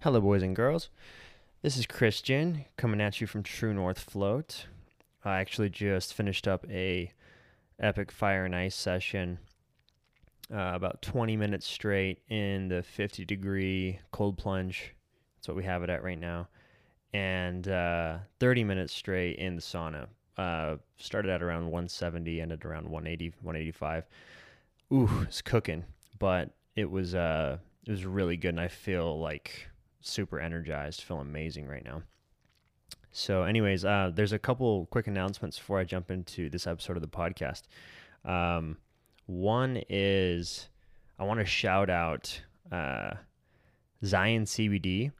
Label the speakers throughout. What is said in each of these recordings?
Speaker 1: Hello, boys and girls. This is Christian coming at you from True North Float. I actually just finished up a epic fire and ice session, uh, about 20 minutes straight in the 50 degree cold plunge. That's what we have it at right now, and uh, 30 minutes straight in the sauna. Uh, started at around 170, ended around 180, 185. Ooh, it's cooking, but it was uh, it was really good, and I feel like super energized, feel amazing right now. So, anyways, uh, there's a couple quick announcements before I jump into this episode of the podcast. Um, one is I want to shout out uh, Zion CBD.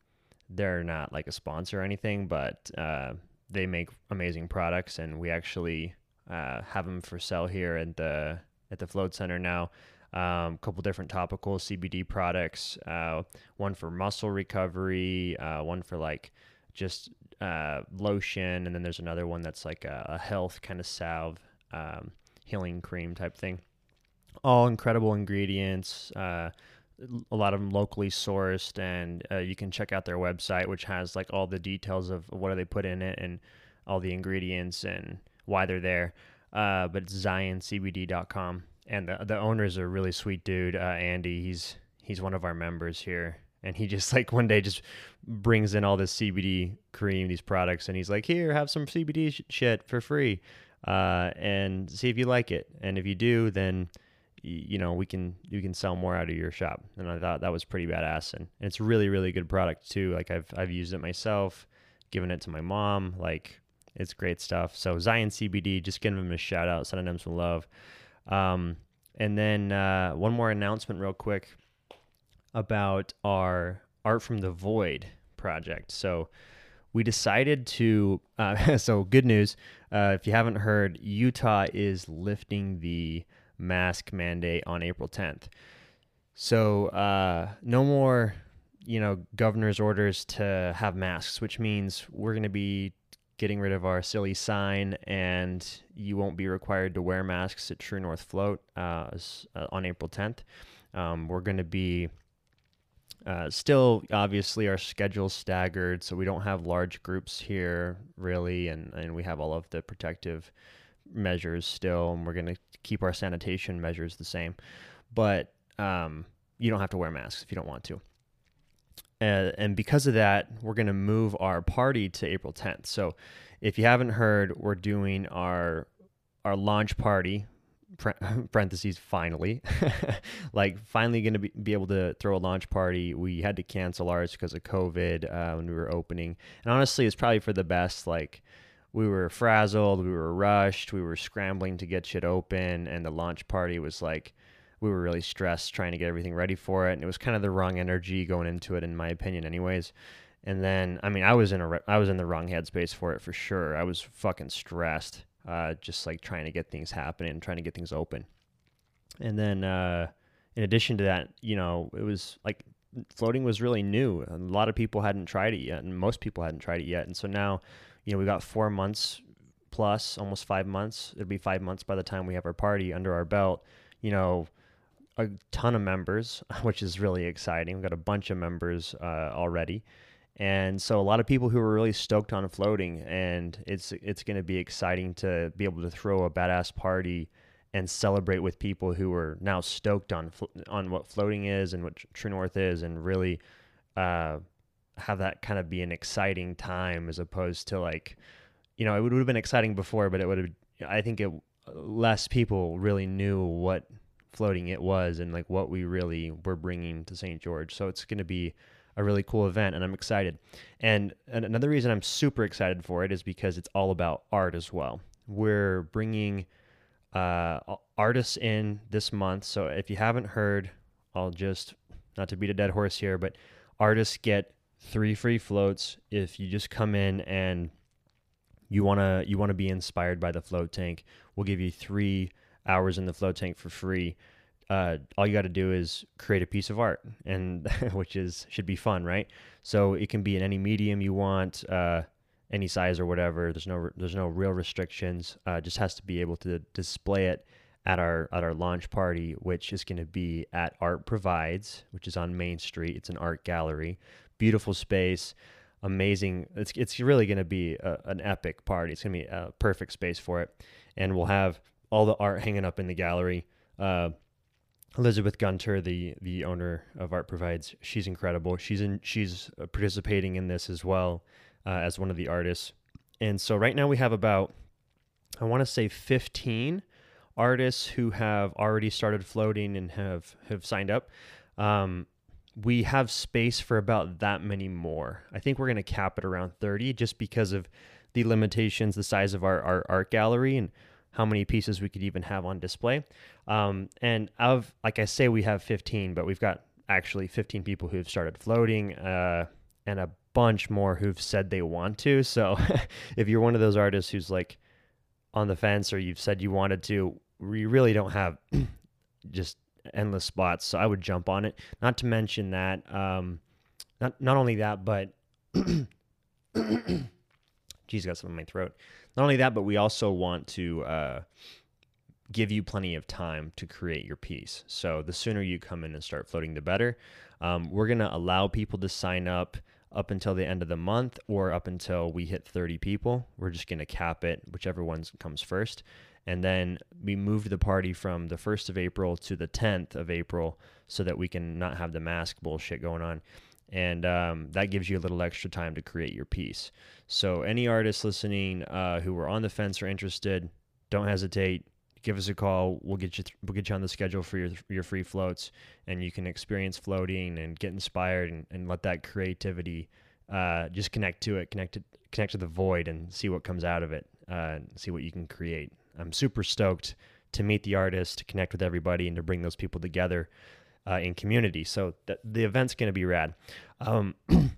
Speaker 1: They're not like a sponsor or anything, but uh, they make amazing products, and we actually uh, have them for sale here at the at the Float Center now a um, couple different topical CBD products. Uh, one for muscle recovery, uh, one for like just uh, lotion, and then there's another one that's like a, a health kind of salve, um, healing cream type thing. All incredible ingredients. Uh, a lot of them locally sourced, and uh, you can check out their website, which has like all the details of what do they put in it and all the ingredients and why they're there. Uh, but it's zioncbd.com and the the owner's a really sweet dude, uh, Andy. He's he's one of our members here, and he just like one day just brings in all this CBD cream, these products, and he's like, "Here, have some CBD sh- shit for free, uh, and see if you like it. And if you do, then." you know we can you can sell more out of your shop. And i thought that was pretty badass. And, and it's really really good product too. Like i've i've used it myself given it to my mom. Like it's great stuff. So zion cbd just giving them a shout out sending them some love um, and then uh, one more announcement, real quick, about our Art from the Void project. So we decided to. Uh, so good news. Uh, if you haven't heard, Utah is lifting the mask mandate on April 10th. So uh, no more, you know, governor's orders to have masks, which means we're going to be getting rid of our silly sign, and you won't be required to wear masks at True North Float uh, uh on April 10th. Um, we're going to be uh, still, obviously, our schedule's staggered, so we don't have large groups here really, and, and we have all of the protective measures still, and we're going to keep our sanitation measures the same. But um, you don't have to wear masks if you don't want to. Uh, and because of that, we're going to move our party to April 10th. So, if you haven't heard, we're doing our our launch party. Parentheses finally, like finally going to be, be able to throw a launch party. We had to cancel ours because of COVID uh, when we were opening, and honestly, it's probably for the best. Like we were frazzled, we were rushed, we were scrambling to get shit open, and the launch party was like we were really stressed trying to get everything ready for it, and it was kind of the wrong energy going into it, in my opinion, anyways. And then, I mean, I was in a I was in the wrong headspace for it for sure. I was fucking stressed, uh, just like trying to get things happening trying to get things open. And then, uh, in addition to that, you know, it was like floating was really new. A lot of people hadn't tried it yet, and most people hadn't tried it yet. And so now, you know, we got four months plus, almost five months. It'll be five months by the time we have our party under our belt. You know, a ton of members, which is really exciting. We've got a bunch of members uh, already. And so a lot of people who are really stoked on floating, and it's it's going to be exciting to be able to throw a badass party and celebrate with people who are now stoked on on what floating is and what True North is, and really uh, have that kind of be an exciting time as opposed to like, you know, it would have been exciting before, but it would have. I think it less people really knew what floating it was and like what we really were bringing to St. George. So it's going to be a really cool event and I'm excited. And, and another reason I'm super excited for it is because it's all about art as well. We're bringing uh, artists in this month. So if you haven't heard, I'll just, not to beat a dead horse here, but artists get three free floats if you just come in and you want to you want to be inspired by the float tank we'll give you three hours in the float tank for free. Uh, all you got to do is create a piece of art, and which is should be fun, right? So it can be in any medium you want, uh, any size or whatever. There's no there's no real restrictions. Uh, just has to be able to display it at our at our launch party, which is going to be at Art Provides, which is on Main Street. It's an art gallery beautiful space, amazing. It's it's really going to be a, an epic party. It's going to be a perfect space for it, and we'll have all the art hanging up in the gallery. Uh, Elizabeth Gunter, the the owner of Art Provides, she's incredible. She's in she's uh, participating in this as well uh, as one of the artists. And so right now we have about I want to say 15 artists who have already started floating and have have signed up. Um, we have space for about that many more. I think we're going to cap it around 30 just because of the limitations, the size of our, our art gallery, and how many pieces we could even have on display. Um, and of, like I say, we have 15, but we've got actually 15 people who've started floating uh, and a bunch more who've said they want to. So if you're one of those artists who's like on the fence or you've said you wanted to, we really don't have just endless spots. So I would jump on it. Not to mention that, um, not not only that, but geez, got something in my throat. Not only that, but we also want to uh, give you plenty of time to create your piece. So the sooner you come in and start floating, the better. Um, we're gonna allow people to sign up up until the end of the month or up until we hit 30 people. We're just going to cap it, whichever one comes first. And then we moved the party from the 1st of April to the 10th of April so that we can not have the mask bullshit going on. And um, that gives you a little extra time to create your piece. So, any artists listening uh, who are on the fence or interested, don't hesitate. Give us a call. We'll get you. Th- we'll get you on the schedule for your your free floats, and you can experience floating and get inspired and, and let that creativity uh, just connect to it, connect to connect to the void, and see what comes out of it. Uh, see what you can create. I'm super stoked to meet the artist, to connect with everybody, and to bring those people together uh, in community. So th- the event's going to be rad. Um,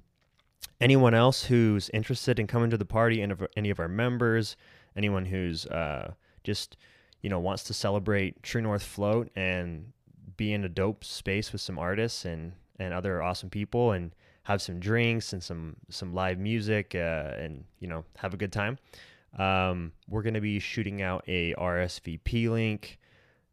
Speaker 1: anyone else who's interested in coming to the party, and any of our members, anyone who's uh, just you know wants to celebrate True North Float and be in a dope space with some artists and and other awesome people and have some drinks and some some live music uh, and you know have a good time um, we're going to be shooting out a RSVP link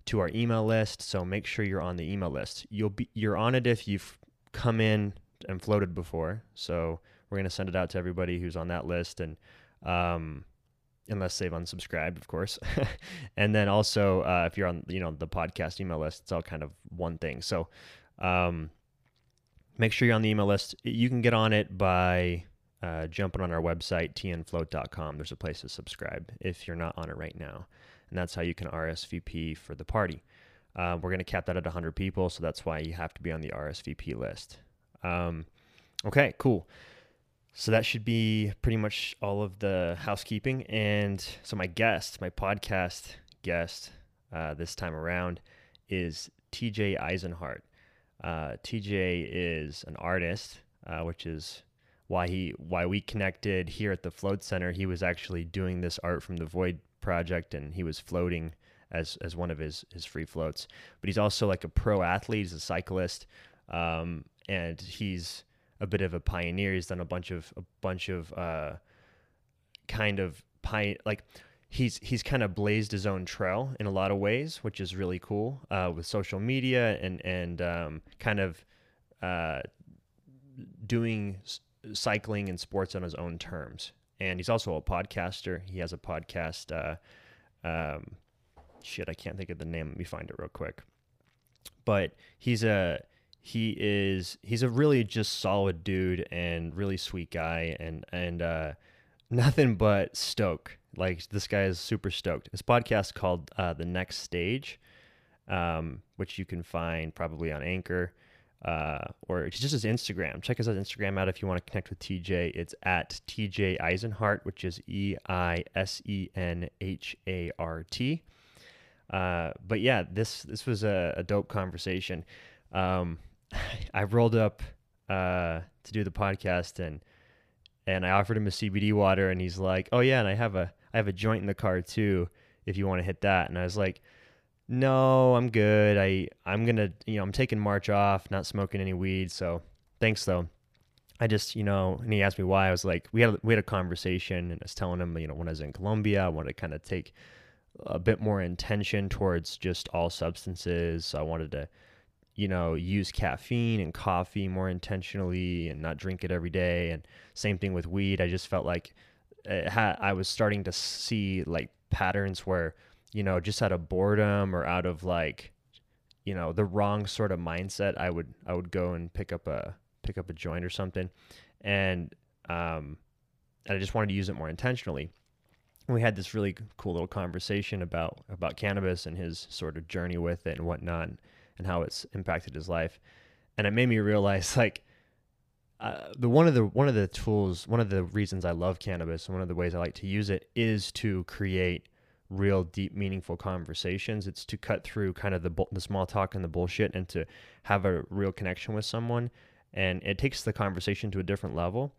Speaker 1: to our email list, so make sure you're on the email list. You'll be you're on it if you've come in and floated before. So we're to send it out to everybody who's on that list, and um, unless they've unsubscribed, of course. and then also, uh, if you're on you know the podcast email list, it's all kind of one thing. So um, make sure you're on the email list. You can get on it by uh, jumping on our website, tnfloat.com. There's a place to subscribe if you're not on it right now. And that's how you can RSVP for the party. Uh, we're going to cap that at 100 people, so that's why you have to be on the RSVP list. Um, okay, cool. So that should be pretty much all of the housekeeping. And so my guest, my podcast guest uh, this time around is TJ Eisenhart. Uh, TJ is an artist, uh, which is why he why we connected here at the Float Center. He was actually doing this art from the Void project, and he was floating as as one of his his free floats. But he's also like a pro athlete. He's a cyclist, um, and he's a bit of a pioneer. He's done a bunch of a bunch of uh, kind of like he's he's kind of blazed his own trail in a lot of ways, which is really cool uh, with social media and and um, kind of uh, doing cycling and sports on his own terms. And he's also a podcaster. He has a podcast. Uh, um, shit, I can't think of the name. Let me find it real quick. But he's a he is he's a really just solid dude and really sweet guy and and uh, nothing but stoke. Like this guy is super stoked. His podcast called uh, The Next Stage, um, which you can find probably on Anchor uh, or just his Instagram. Check his Instagram out if you want to connect with TJ. It's at TJ Eisenhart, which is E I S E N H A R T. Uh, but yeah, this this was a, a dope conversation. Um, I rolled up uh, to do the podcast and and I offered him a CBD water, and he's like, "Oh yeah, and I have a I have a joint in the car too, if you want to hit that." And I was like no, I'm good. I I'm gonna you know I'm taking March off, not smoking any weed. So thanks though. I just you know, and he asked me why. I was like, we had we had a conversation, and I was telling him you know when I was in Colombia, I wanted to kind of take a bit more intention towards just all substances. So I wanted to you know, use caffeine and coffee more intentionally and not drink it every day. And same thing with weed. I just felt like eh, had, I was starting to see like patterns where, you know, just out of boredom or out of like, you know, the wrong sort of mindset, I would I would go and pick up a pick up a joint or something, and um, and I just wanted to use it more intentionally. We had this really cool little conversation about about cannabis and his sort of journey with it and whatnot and how it's impacted his life. And it made me realize like uh, the one of the one of the tools, one of the reasons I love cannabis and one of the ways I like to use it is to create real deep meaningful conversations. It's to cut through kind of the the small talk and the bullshit and to have a real connection with someone and it takes the conversation to a different level.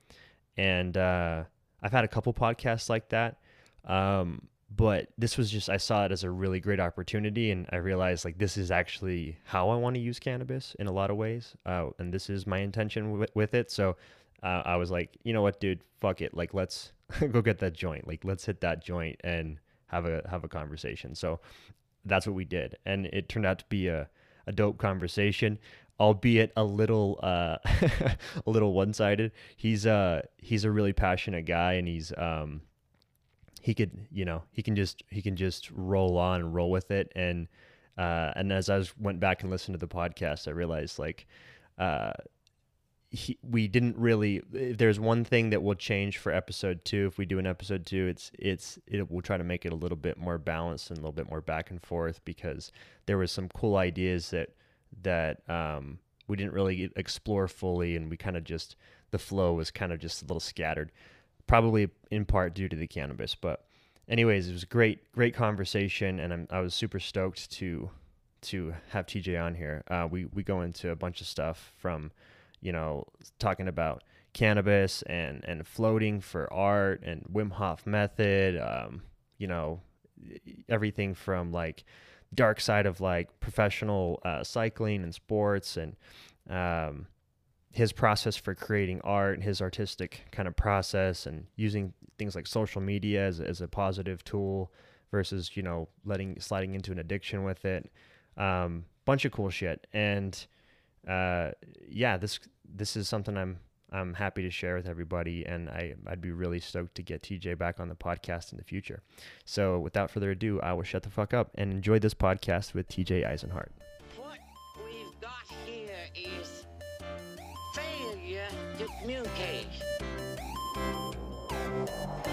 Speaker 1: And uh, I've had a couple podcasts like that. Um, but this was just I saw it as a really great opportunity, and I realized like this is actually how I want to use cannabis in a lot of ways, uh, and this is my intention w- with it. So uh, I was like, you know what, dude, fuck it, like let's go get that joint, like let's hit that joint and have a have a conversation. So that's what we did, and it turned out to be a a dope conversation albeit a little uh, a little one sided. He's uh he's a really passionate guy, and he's um he could you know he can just he can just roll on and roll with it and uh, and as I was, went back and listened to the podcast, I realized like uh, he, we didn't really. If there's one thing that will change for episode two, if we do an episode two, it's it's it will try to make it a little bit more balanced and a little bit more back and forth because there was some cool ideas that that um, we didn't really explore fully, and we kind of just the flow was kind of just a little scattered probably in part due to the cannabis. But anyways, it was great, great conversation, and I'm, I was super stoked to to have TJ on here. Uh, we we go into a bunch of stuff from, you know, talking about cannabis and and floating for art and Wim Hof method. Um, you know, everything from like dark side of like professional uh, cycling and sports and um, his process for creating art, his artistic kind of process, and using things like social media as, as a positive tool versus you know letting sliding into an addiction with it. Um, bunch of cool shit, and uh, yeah, this this is something I'm I'm happy to share with everybody, and I I'd be really stoked to get TJ back on the podcast in the future. So without further ado, I will shut the fuck up and enjoy this podcast with TJ Eisenhart.
Speaker 2: What
Speaker 3: we've got here is
Speaker 2: failure to communicate.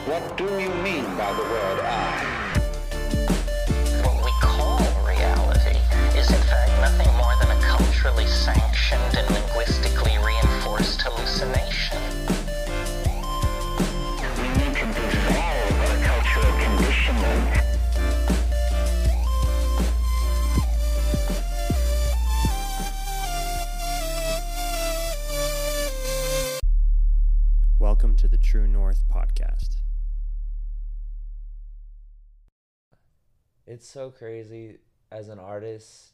Speaker 2: What do you
Speaker 1: mean by the word
Speaker 4: I? So crazy as an artist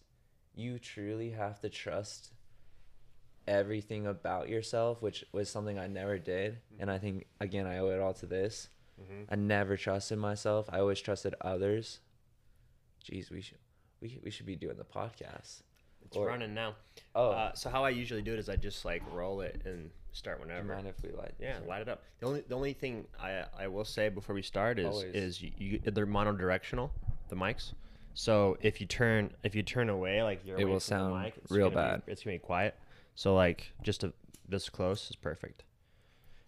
Speaker 4: you truly have to trust everything about yourself which was something i never did mm-hmm. and i think again i owe it all to this mm-hmm. i never trusted myself i always trusted others jeez we should we, we should be doing the podcast
Speaker 1: it's or, running now oh uh, so how i usually do it is i just like roll it and start whenever.
Speaker 4: Do you mind if we light?
Speaker 1: Yeah, light it up. The only the only thing I I will say before we start is Always. is you, you, they're monodirectional the mics. So if you turn if you turn away, like you're
Speaker 4: it will sound mic, real bad.
Speaker 1: Be, it's gonna be quiet. So like just a, this close is perfect,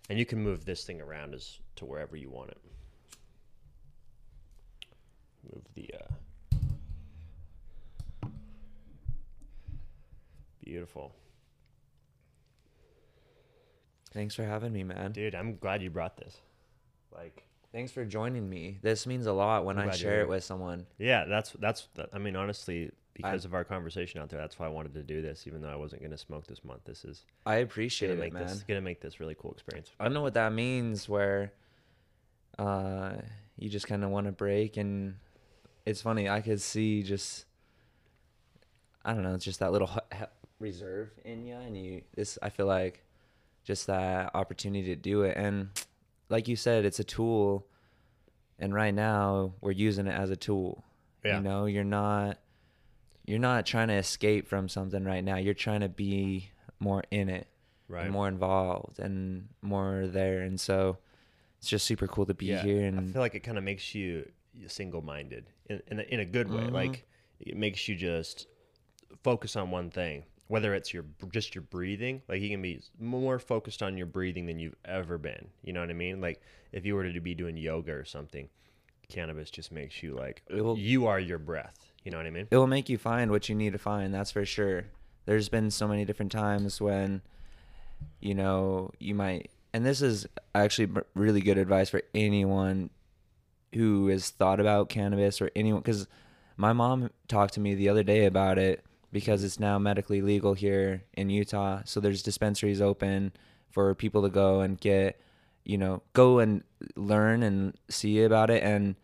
Speaker 1: and you can move this thing around as to wherever you want it. Move the. Uh, beautiful.
Speaker 4: Thanks for having me, man.
Speaker 1: Dude, I'm glad you brought this. Like
Speaker 4: Thanks for joining me. This means a lot when I share it with someone.
Speaker 1: Yeah, that's that's. I mean, honestly, because I, of our conversation out there, that's why I wanted to do this. Even though I wasn't going to smoke this month, this is.
Speaker 4: I appreciate
Speaker 1: it,
Speaker 4: man.
Speaker 1: This, gonna make this really cool experience.
Speaker 4: I don't know what that means. Where, uh, you just kind of want to break, and it's funny. I could see just. I don't know, it's just that little reserve in you, and you. This I feel like, just that opportunity to do it, and like you said, it's a tool, and right now we're using it as a tool. Yeah. You know, you're not you're not trying to escape from something right now. You're trying to be more in it,
Speaker 1: Right.
Speaker 4: more involved, and more there. And so it's just super cool to be
Speaker 1: yeah,
Speaker 4: here. And I
Speaker 1: feel like it kind of makes you single-minded in in a, in a good way.
Speaker 4: Mhm.
Speaker 1: Like it makes you just focus on one thing, whether it's your just your breathing. Like you can be more focused on your breathing than you've ever been. You know what I mean? Like if you were to be doing yoga or something, cannabis just makes you like
Speaker 4: will-
Speaker 1: you are your breath. You know what I mean?
Speaker 4: it will make you find what you need to find. That's for sure. There's been so many different times when, you know, you might, and this is actually really good advice for anyone who has thought about cannabis or anyone, because my mom talked to me the other day about it because it's now medically legal here in Utah. So there's dispensaries open for people to go and get, you know, go and learn and see about it. And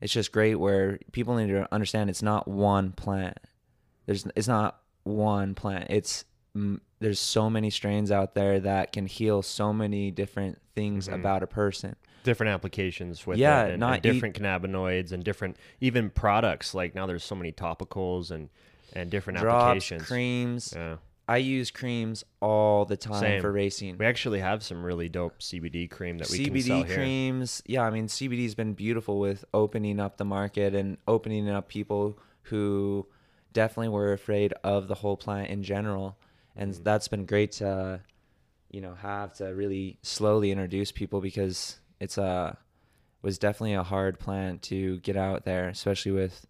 Speaker 4: it's just great where people need to understand it's not one plant. There's it's not one plant. It's there's so many strains out there that can heal so many different things
Speaker 1: Mhm.
Speaker 4: about a person.
Speaker 1: different applications with
Speaker 4: Yeah,
Speaker 1: it and,
Speaker 4: not
Speaker 1: and
Speaker 4: eat-
Speaker 1: different cannabinoids and different even products like now there's so many topicals and and different
Speaker 4: Drops,
Speaker 1: applications
Speaker 4: creams.
Speaker 1: yeah
Speaker 4: I use creams all the time
Speaker 1: Same.
Speaker 4: for racing.
Speaker 1: we actually have some really dope cbd cream that we can sell
Speaker 4: CBD
Speaker 1: here
Speaker 4: creams. Yeah, I mean CBD's been beautiful with opening up the market and opening up people who definitely were afraid of the whole plant in general. And
Speaker 1: Mm-hmm.
Speaker 4: that's been great to you know have to really slowly introduce people because it's a was definitely a hard plant to get out there, especially with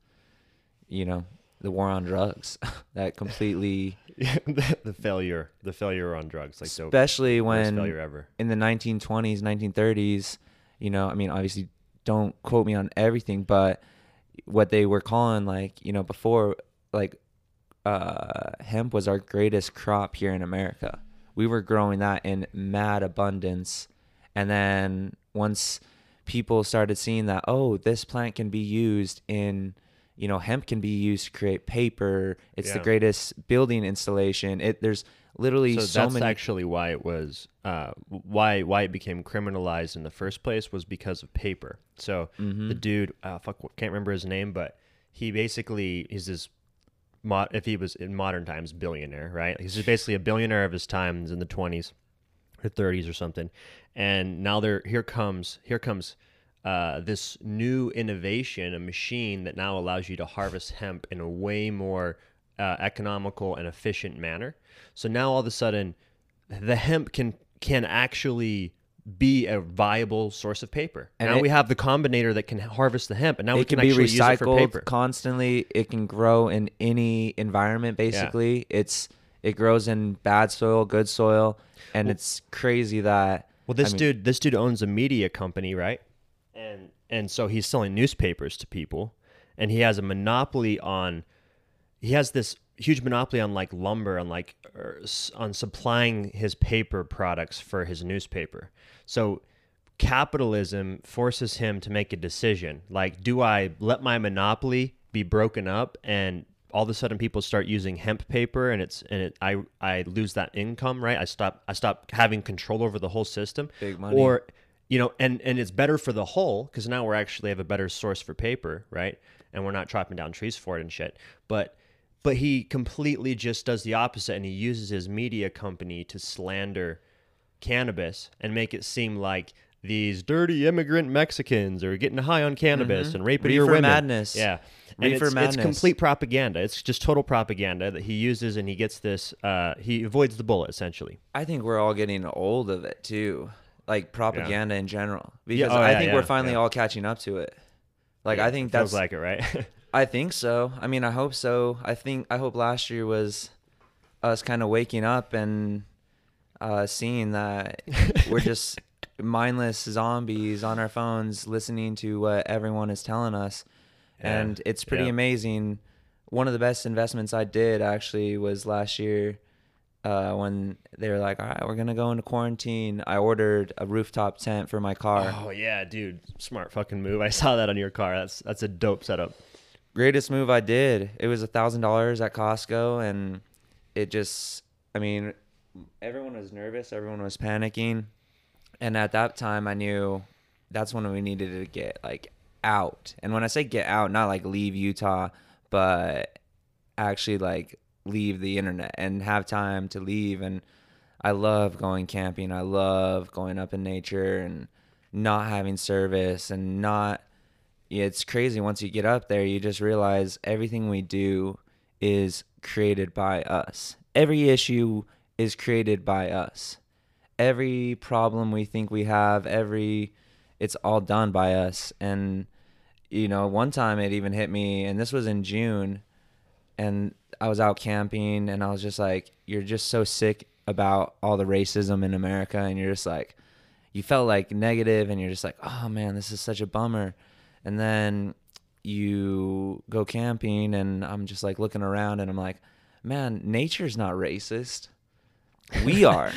Speaker 4: you know the war on drugs that completely
Speaker 1: the, the failure the failure on drugs like dope
Speaker 4: especially
Speaker 1: worst
Speaker 4: when
Speaker 1: failure ever
Speaker 4: in the 1920s, 1930s, you know, I mean, obviously, don't quote me on everything, but what they were calling, like, you know, before, like, uh, hemp was our greatest crop here in America. We were growing that in mad abundance. And then once people started seeing that, oh, this plant can be used in, you know, hemp can be used to create paper. It's the greatest building installation. It there's literally
Speaker 1: so,
Speaker 4: so,
Speaker 1: that's
Speaker 4: many
Speaker 1: actually why it was uh, why why it became criminalized in the first place was because of paper. So
Speaker 4: Mm-hmm.
Speaker 1: the dude, uh, fuck, can't remember his name, but he basically he's this. Mod, if he was in modern times billionaire, right? He's just basically a billionaire of his times in the twenties or thirties or something, and now there here comes here comes uh, this new innovation, a machine that now allows you to harvest hemp in a way more uh, economical and efficient manner. So now all of a sudden, the hemp can can actually be a viable source of paper.
Speaker 4: And
Speaker 1: now
Speaker 4: it-
Speaker 1: we have the combinator that can harvest the hemp, and now we
Speaker 4: it
Speaker 1: can,
Speaker 4: can, be
Speaker 1: actually use it for
Speaker 4: recycled
Speaker 1: paper.
Speaker 4: constantly. It can grow in any environment. Basically, it's it grows in bad soil, good soil, and it's crazy that.
Speaker 1: Well, this
Speaker 4: I mean-
Speaker 1: dude, this dude owns a media company, right? And and so he's selling newspapers to people, and he has a monopoly on. He has this huge monopoly on like lumber, on like er, on supplying his paper products for his newspaper. So capitalism forces him to make a decision. Like, do I let my monopoly be broken up and all of a sudden people start using hemp paper and it's and it I I lose that income, right? I stop I stop having control over the whole system.
Speaker 4: Big money.
Speaker 1: Or you know, and and it's better for the whole because now we're actually have a better source for paper, right? And we're not chopping down trees for it and shit. But but he completely just does the opposite and he uses his media company to slander cannabis and make it seem like these dirty immigrant Mexicans are getting high on cannabis and raping your
Speaker 4: Mm-hmm.
Speaker 1: Women.
Speaker 4: madness.
Speaker 1: Yeah. And
Speaker 4: Reefer
Speaker 1: it's, it's complete propaganda. It's just total propaganda that he uses and he gets this uh, he avoids the bullet essentially.
Speaker 4: I think we're all getting old of it too, like propaganda in general. Because
Speaker 1: oh,
Speaker 4: I
Speaker 1: yeah,
Speaker 4: think
Speaker 1: yeah,
Speaker 4: we're finally
Speaker 1: yeah.
Speaker 4: all catching up to it. Like
Speaker 1: Yeah,
Speaker 4: I think that's
Speaker 1: like it, right?
Speaker 4: I think so. I mean, I hope so. I think I hope last year was us kind of waking up and uh, seeing that we're just mindless zombies on our phones, listening to what everyone is telling us,
Speaker 1: Yeah.
Speaker 4: and it's pretty
Speaker 1: Yeah.
Speaker 4: amazing. One of the best investments I did actually was last year. Uh, when they were like, "All right, we're gonna go into quarantine," I ordered a rooftop tent for my car.
Speaker 1: oh yeah, dude, smart fucking move. I saw that on your car. That's that's a dope setup.
Speaker 4: greatest move I did. It was a thousand dollars at Costco, and it just, I mean, everyone was nervous, everyone was panicking, and at that time, I knew that's when we needed to get like out. And when I say get out, not like leave Utah, but actually like leave the internet and have time to leave and I love going camping. I love going up in nature and not having service and not it's crazy once you get up there you just realize everything we do is created by us. Every issue is created by us. Every problem we think we have, every it's all done by us and you know, one time it even hit me and this was in June and I was out camping and I was just like, you're just so sick about all the racism in America and you're just like, you felt like negative and you're just like, oh man, this is such a bummer. And then you go camping and I'm just like looking around and I'm like, man, nature's not racist. We are.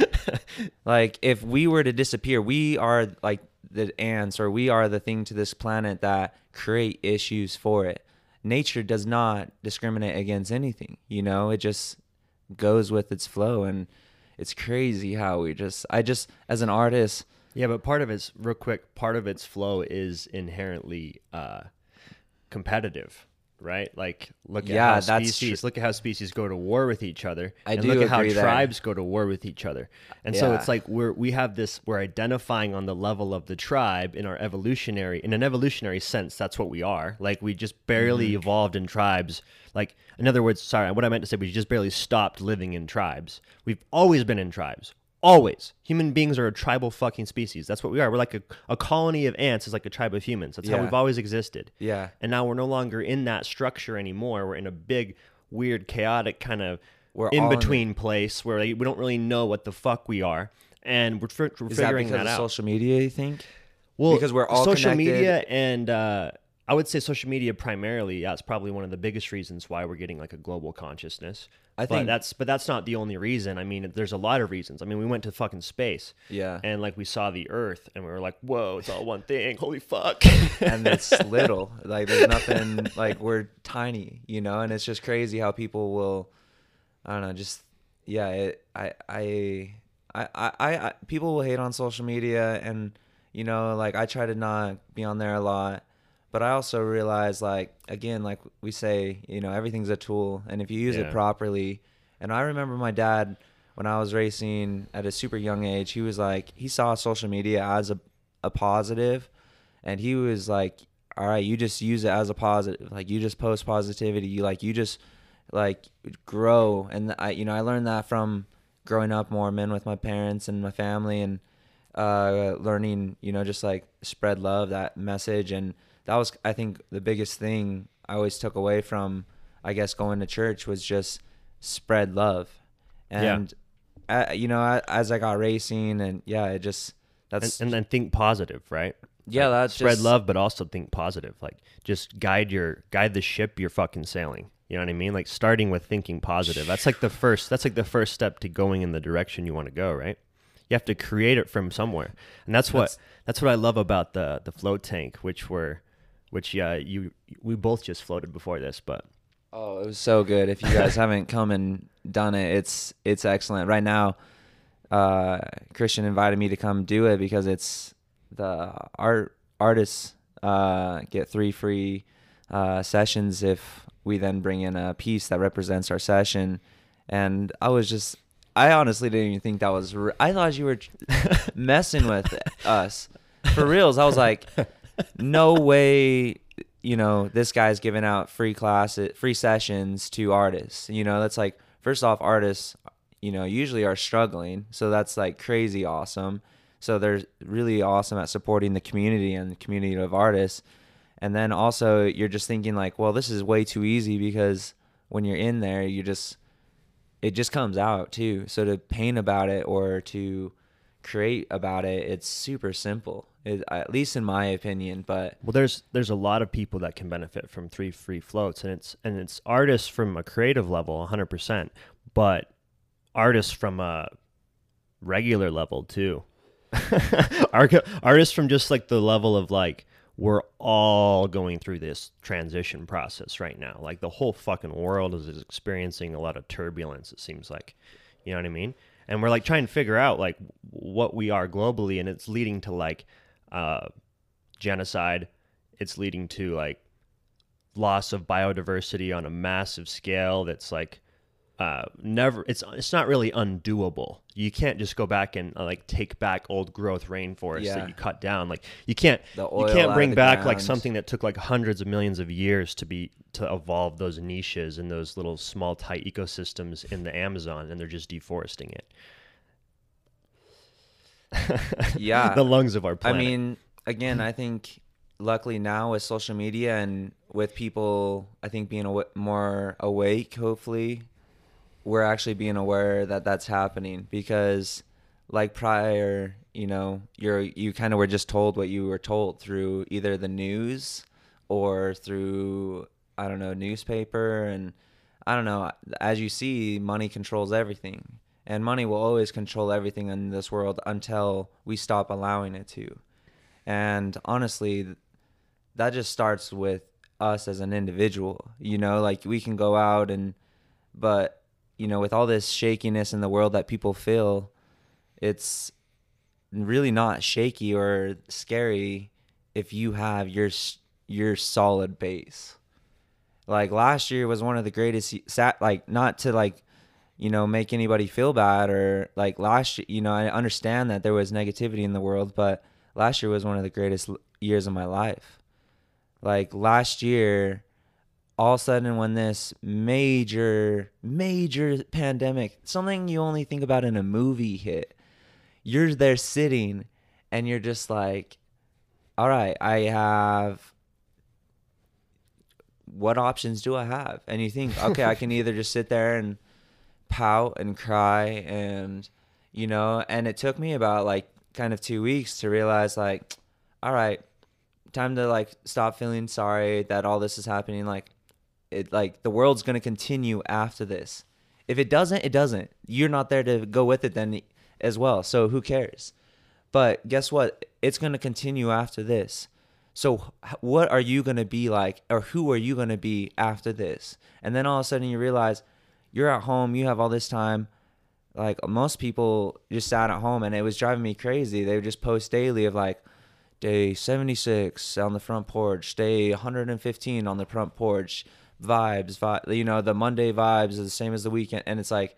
Speaker 4: like if we were to disappear, we are like the ants or we are the thing to this planet that create issues for it. Nature does not discriminate against anything, you know? It just goes with its flow and it's crazy how we just I just as an artist
Speaker 1: Yeah, but part of its real quick, part of its flow is inherently uh, competitive, right? Like look at
Speaker 4: Yeah,
Speaker 1: how species
Speaker 4: tr-
Speaker 1: look at how species go to war with each other.
Speaker 4: I
Speaker 1: and look at how
Speaker 4: there.
Speaker 1: tribes go to war with each other. And so it's like we're we have this we're identifying on the level of the tribe in our evolutionary in an evolutionary sense, that's what we are. Like we just barely
Speaker 4: Mm-hmm.
Speaker 1: evolved in tribes. Like in other words, sorry, what I meant to say we just barely stopped living in tribes. We've always been in tribes. Always. Human beings are a tribal fucking species. That's what we are. We're like a, a colony of ants is like a tribe of humans. That's how
Speaker 4: Yeah.
Speaker 1: we've always existed.
Speaker 4: Yeah.
Speaker 1: And now we're no longer in that structure anymore. We're in a big, weird, chaotic kind of
Speaker 4: We're
Speaker 1: in
Speaker 4: in
Speaker 1: between place where like, we don't really know what the fuck we are. And we're, fi- we're
Speaker 4: is that
Speaker 1: figuring
Speaker 4: because
Speaker 1: that,
Speaker 4: of
Speaker 1: out.
Speaker 4: social media, you think?
Speaker 1: Well,
Speaker 4: Because we're all
Speaker 1: social
Speaker 4: connected.
Speaker 1: media and uh, I would say social media primarily. Yeah, it's probably one of the biggest reasons why we're getting like a global consciousness.
Speaker 4: I
Speaker 1: but
Speaker 4: think-
Speaker 1: that's but that's not the only reason. I mean, there's a lot of reasons. I mean, we went to fucking space.
Speaker 4: Yeah.
Speaker 1: And like we saw the Earth, and we were like, "Whoa, it's all one thing! Holy fuck!"
Speaker 4: and it's little. Like there's nothing like we're tiny, you know, and it's just crazy how people will I don't know, just yeah, it, I, I I I I people will hate on social media and you know, like I try to not be on there a lot, but I also realize like again, like we say, you know, everything's a tool and if you use
Speaker 1: Yeah.
Speaker 4: it properly and I remember my dad when I was racing at a super young age, he was like he saw social media as a a positive and he was like all right you just use it as a positive like you just post positivity you like you just like grow and i you know i learned that from growing up mormon with my parents and my family and uh learning you know just like spread love that message and that was i think the biggest thing i always took away from i guess going to church was just spread love
Speaker 1: Yeah.
Speaker 4: and uh, you know a- as i got racing and yeah it just that's
Speaker 1: and then think positive, right?
Speaker 4: Yeah,
Speaker 1: Like,
Speaker 4: that's
Speaker 1: spread
Speaker 4: just-
Speaker 1: love, but also think positive. Like just guide your guide the ship you're fucking sailing. You know what I mean? Like starting with thinking positive. That's like the first. That's like the first step to going in the direction you want to go. Right? You have to create it from somewhere, and that's what that's, what I love about the the float tank, which were, which yeah, you we both just floated before this, but
Speaker 4: Oh, it was so good. If you guys haven't come and done it, it's it's excellent. Right now, uh, Christian invited me to come do it because it's the art artists uh, get three free uh, sessions if we then bring in a piece that represents our session. And I was just, I honestly didn't even think that was. I thought you were messing with us for reals. I was like, no way you know this guy's giving out free classes free sessions to artists. You know that's like first off artists you know usually are struggling so that's like crazy awesome. So they're really awesome at supporting the community and the community of artists. And then also you're just thinking like well this is way too easy because when you're in there you just it just comes out too. So to paint about it or to create about it it's super simple at least in my opinion but
Speaker 1: Well, there's there's a lot of people that can benefit from three free floats, and it's and it's artists from a creative level, 100, percent but artists from a regular level too. Artists from just like the level of like we're all going through this transition process right now. Like the whole fucking world is experiencing a lot of turbulence. It seems like, you know what I mean? And we're like trying to figure out like what we are globally, and it's leading to like uh, genocide. It's leading to like loss of biodiversity on a massive scale that's like uh, never it's it's not really undoable. You can't just go back and uh, like take back old growth rainforests
Speaker 4: Yeah.
Speaker 1: that you cut down. Like you can't you can't bring back like something that took like hundreds of millions of years to be to evolve those niches and those little small tight ecosystems in the Amazon, and they're just deforesting it.
Speaker 4: Yeah.
Speaker 1: the lungs of our planet.
Speaker 4: I mean, again, I think luckily now with social media and with people, I think being aw- more awake, hopefully, we're actually being aware that that's happening because, like prior, you know, you're you kind of were just told what you were told through either the news or through I don't know newspaper and I don't know. As you see, money controls everything, and money will always control everything in this world until we stop allowing it to. And honestly, that just starts with us as an individual. You know, like we can go out and, but you know, with all this shakiness in the world that people feel, it's really not shaky or scary if you have your your solid base. Like last year was one of the greatest like not to like you know make anybody feel bad or like last year you know I understand that there was negativity in the world but last year was one of the greatest years of my life. Like last year all of a sudden when this major major pandemic something you only think about in a movie hit you're there sitting and you're just like all right i have what options do i have and you think okay i can either just sit there and pout and cry and you know and it took me about like kind of two weeks to realize like all right time to like stop feeling sorry that all this is happening. Like it like the world's going to continue after this. If it doesn't it doesn't. You're not there to go with it then as well so who cares? But guess what? It's going to continue after this. So what are you going to be like or who are you going to be after this? And then all of a sudden you realize you're at home you have all this time. Like most people just sat at home and it was driving me crazy. They would just post daily of like day 76 on the front porch day 115 on the front porch vibes vi- you know the monday vibes are the same as the weekend. And it's like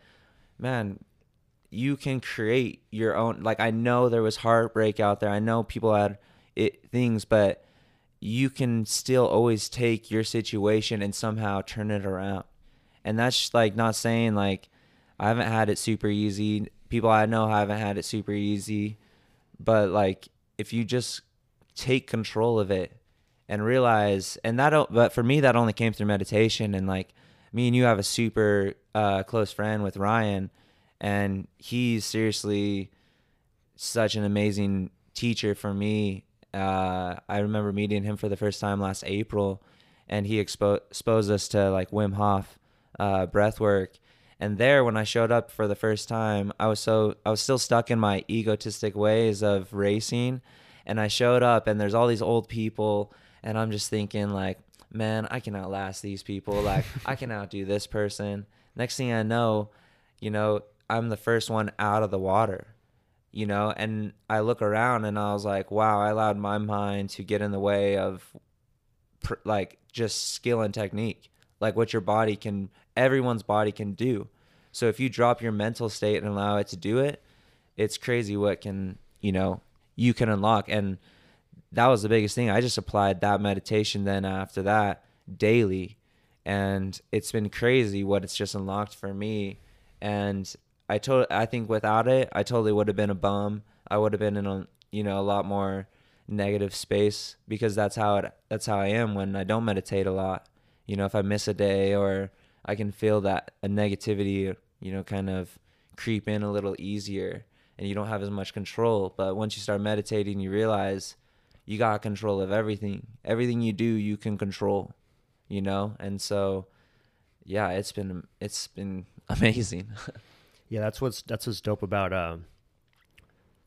Speaker 4: man you can create your own like i know there was heartbreak out there. I know people had it, things but you can still always take your situation and somehow turn it around and that's like not saying like i haven't had it super easy. People i know haven't had it super easy. But like if you just take control of it and realize and that but for me that only came through meditation and like me and you have a super uh, close friend with ryan and he's seriously such an amazing teacher for me. Uh, i remember meeting him for the first time last april and he expo- exposed us to like wim hof uh, breath work. And there when i showed up for the first time i was so i was still stuck in my egotistic ways of racing. And i showed up and there's all these old people and i'm just thinking like man i can outlast these people. Like i can outdo this person. Next thing i know you know i'm the first one out of the water you know? And i look around and i was like wow i allowed my mind to get in the way of pr- like just skill and technique. Like what your body can everyone's body can do. So if you drop your mental state and allow it to do it it's crazy what can you know you can unlock. And that was the biggest thing. I just applied that meditation then after that daily and it's been crazy what it's just unlocked for me. And i told i think without it i totally would have been a bum. I would have been in a you know a lot more negative space because that's how it that's how i am when i don't meditate a lot. You know if i miss a day or i can feel that a negativity you know kind of creep in a little easier and you don't have as much control but once you start meditating you realize you got control of everything everything you do you can control you know and so yeah it's been it's been amazing
Speaker 1: Yeah, that's what's that's what's dope about um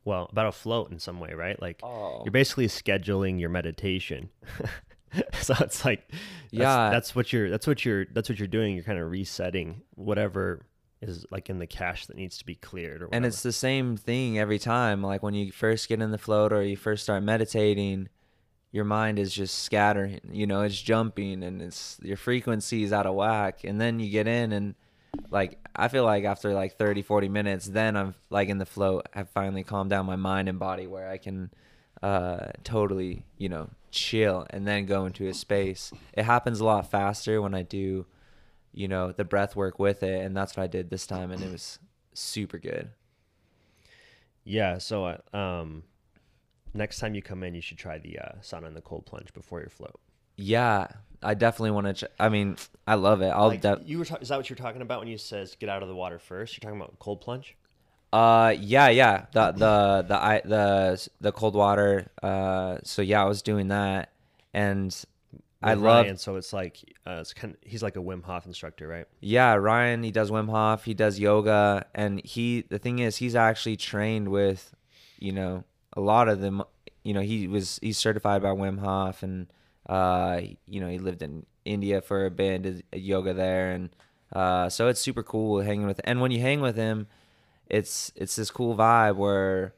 Speaker 1: well, about a float in some way, right? Like
Speaker 4: Oh.
Speaker 1: you're basically scheduling your meditation. so it's like that's,
Speaker 4: Yeah.
Speaker 1: that's what you're that's what you're that's what you're doing. You're kind of resetting whatever is like in the cache that needs to be cleared or whatever.
Speaker 4: and it's the same thing every time like when you first get in the float or you first start meditating your mind is just scattering you know it's jumping and it's your frequency is out of whack and then you get in and like i feel like after like 30 40 minutes then i'm like in the float i've finally calmed down my mind and body where i can uh totally you know chill and then go into a space it happens a lot faster when i do you know the breath work with it and that's what i did this time and it was super good
Speaker 1: Yeah. So, uh, um, next time you come in, you should try the uh, sauna and the cold plunge before your float.
Speaker 4: yeah i definitely want to ch- i mean i love it i'll
Speaker 1: Like,
Speaker 4: def-
Speaker 1: you were ta- is that what you're talking about when you says get out of the water first? You're talking about cold plunge.
Speaker 4: Uh, yeah, yeah. The the the I the the cold water. Uh, so yeah, I was doing that, and I love.
Speaker 1: Ryan, so it's like uh, it's kind. he's like a Wim Hof instructor, right?
Speaker 4: Yeah, Ryan. He does Wim Hof. He does yoga, and he. The thing is, he's actually trained with, you know, a lot of them. You know, he was he's certified by Wim Hof, and uh, you know, he lived in India for a bit, did yoga there, and uh, so it's super cool hanging with. And when you hang with him, it's it's this cool vibe where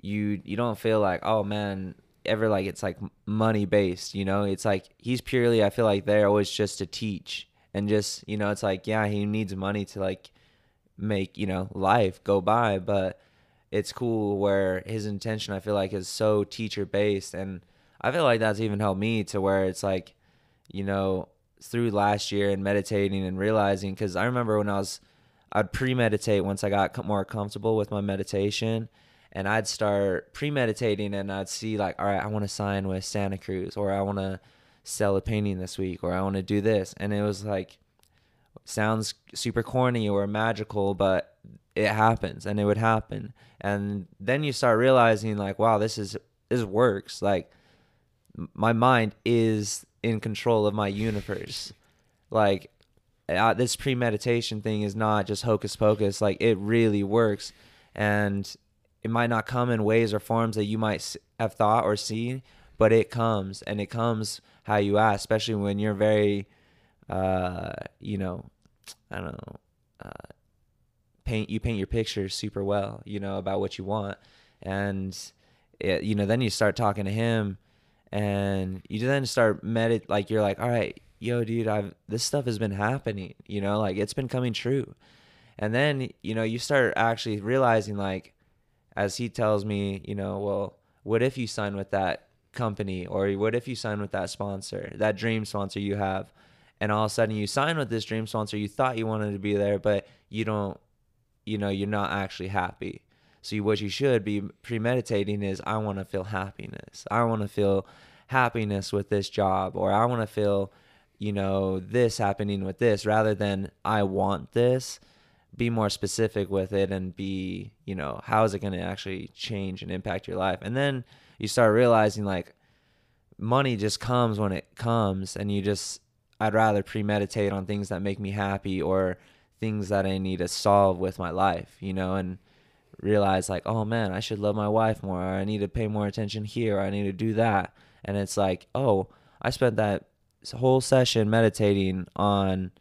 Speaker 4: you you don't feel like oh man ever like it's like money based you know? It's like he's purely i feel like there always just to teach and just you know it's like yeah he needs money to like make you know life go by but it's cool where his intention i feel like is so teacher based and i feel like that's even helped me to where it's like you know through last year and meditating and realizing because i remember when i was i'd premeditate once i got more comfortable with my meditation and i'd start premeditating and i'd see like all right i want to sign with santa cruz or i want to sell a painting this week or i want to do this and it was like sounds super corny or magical, but it happens and it would happen. And then you start realizing like, wow, this is this works. Like my mind is in control of my universe. Like uh, this premeditation thing is not just hocus pocus. Like it really works, and it might not come in ways or forms that you might have thought or seen, but it comes, and it comes how you ask, especially when you're very, uh, you know, I don't know, uh, paint you paint your picture super well, you know, about what you want, and it, you know, then you start talking to him, and you then start medit like you're like, all right, yo, dude, I've this stuff has been happening, you know, like it's been coming true, and then you know you start actually realizing like, as he tells me, you know, well, what if you sign with that company, or what if you sign with that sponsor, that dream sponsor you have, and all of a sudden you sign with this dream sponsor, you thought you wanted to be there, but you don't, you know, you're not actually happy. So what you should be premeditating is I want to feel happiness. I want to feel happiness with this job or I want to feel, you know, this happening with this rather than I want this. Be more specific with it and be, you know, how is it going to actually change and impact your life? And then you start realizing like money just comes when it comes and you just I'd rather premeditate on things that make me happy or things that I need to solve with my life, you know, and realize like, oh man, I should love my wife more, or I need to pay more attention here, or I need to do that. And it's like, oh, I spent that whole session meditating on,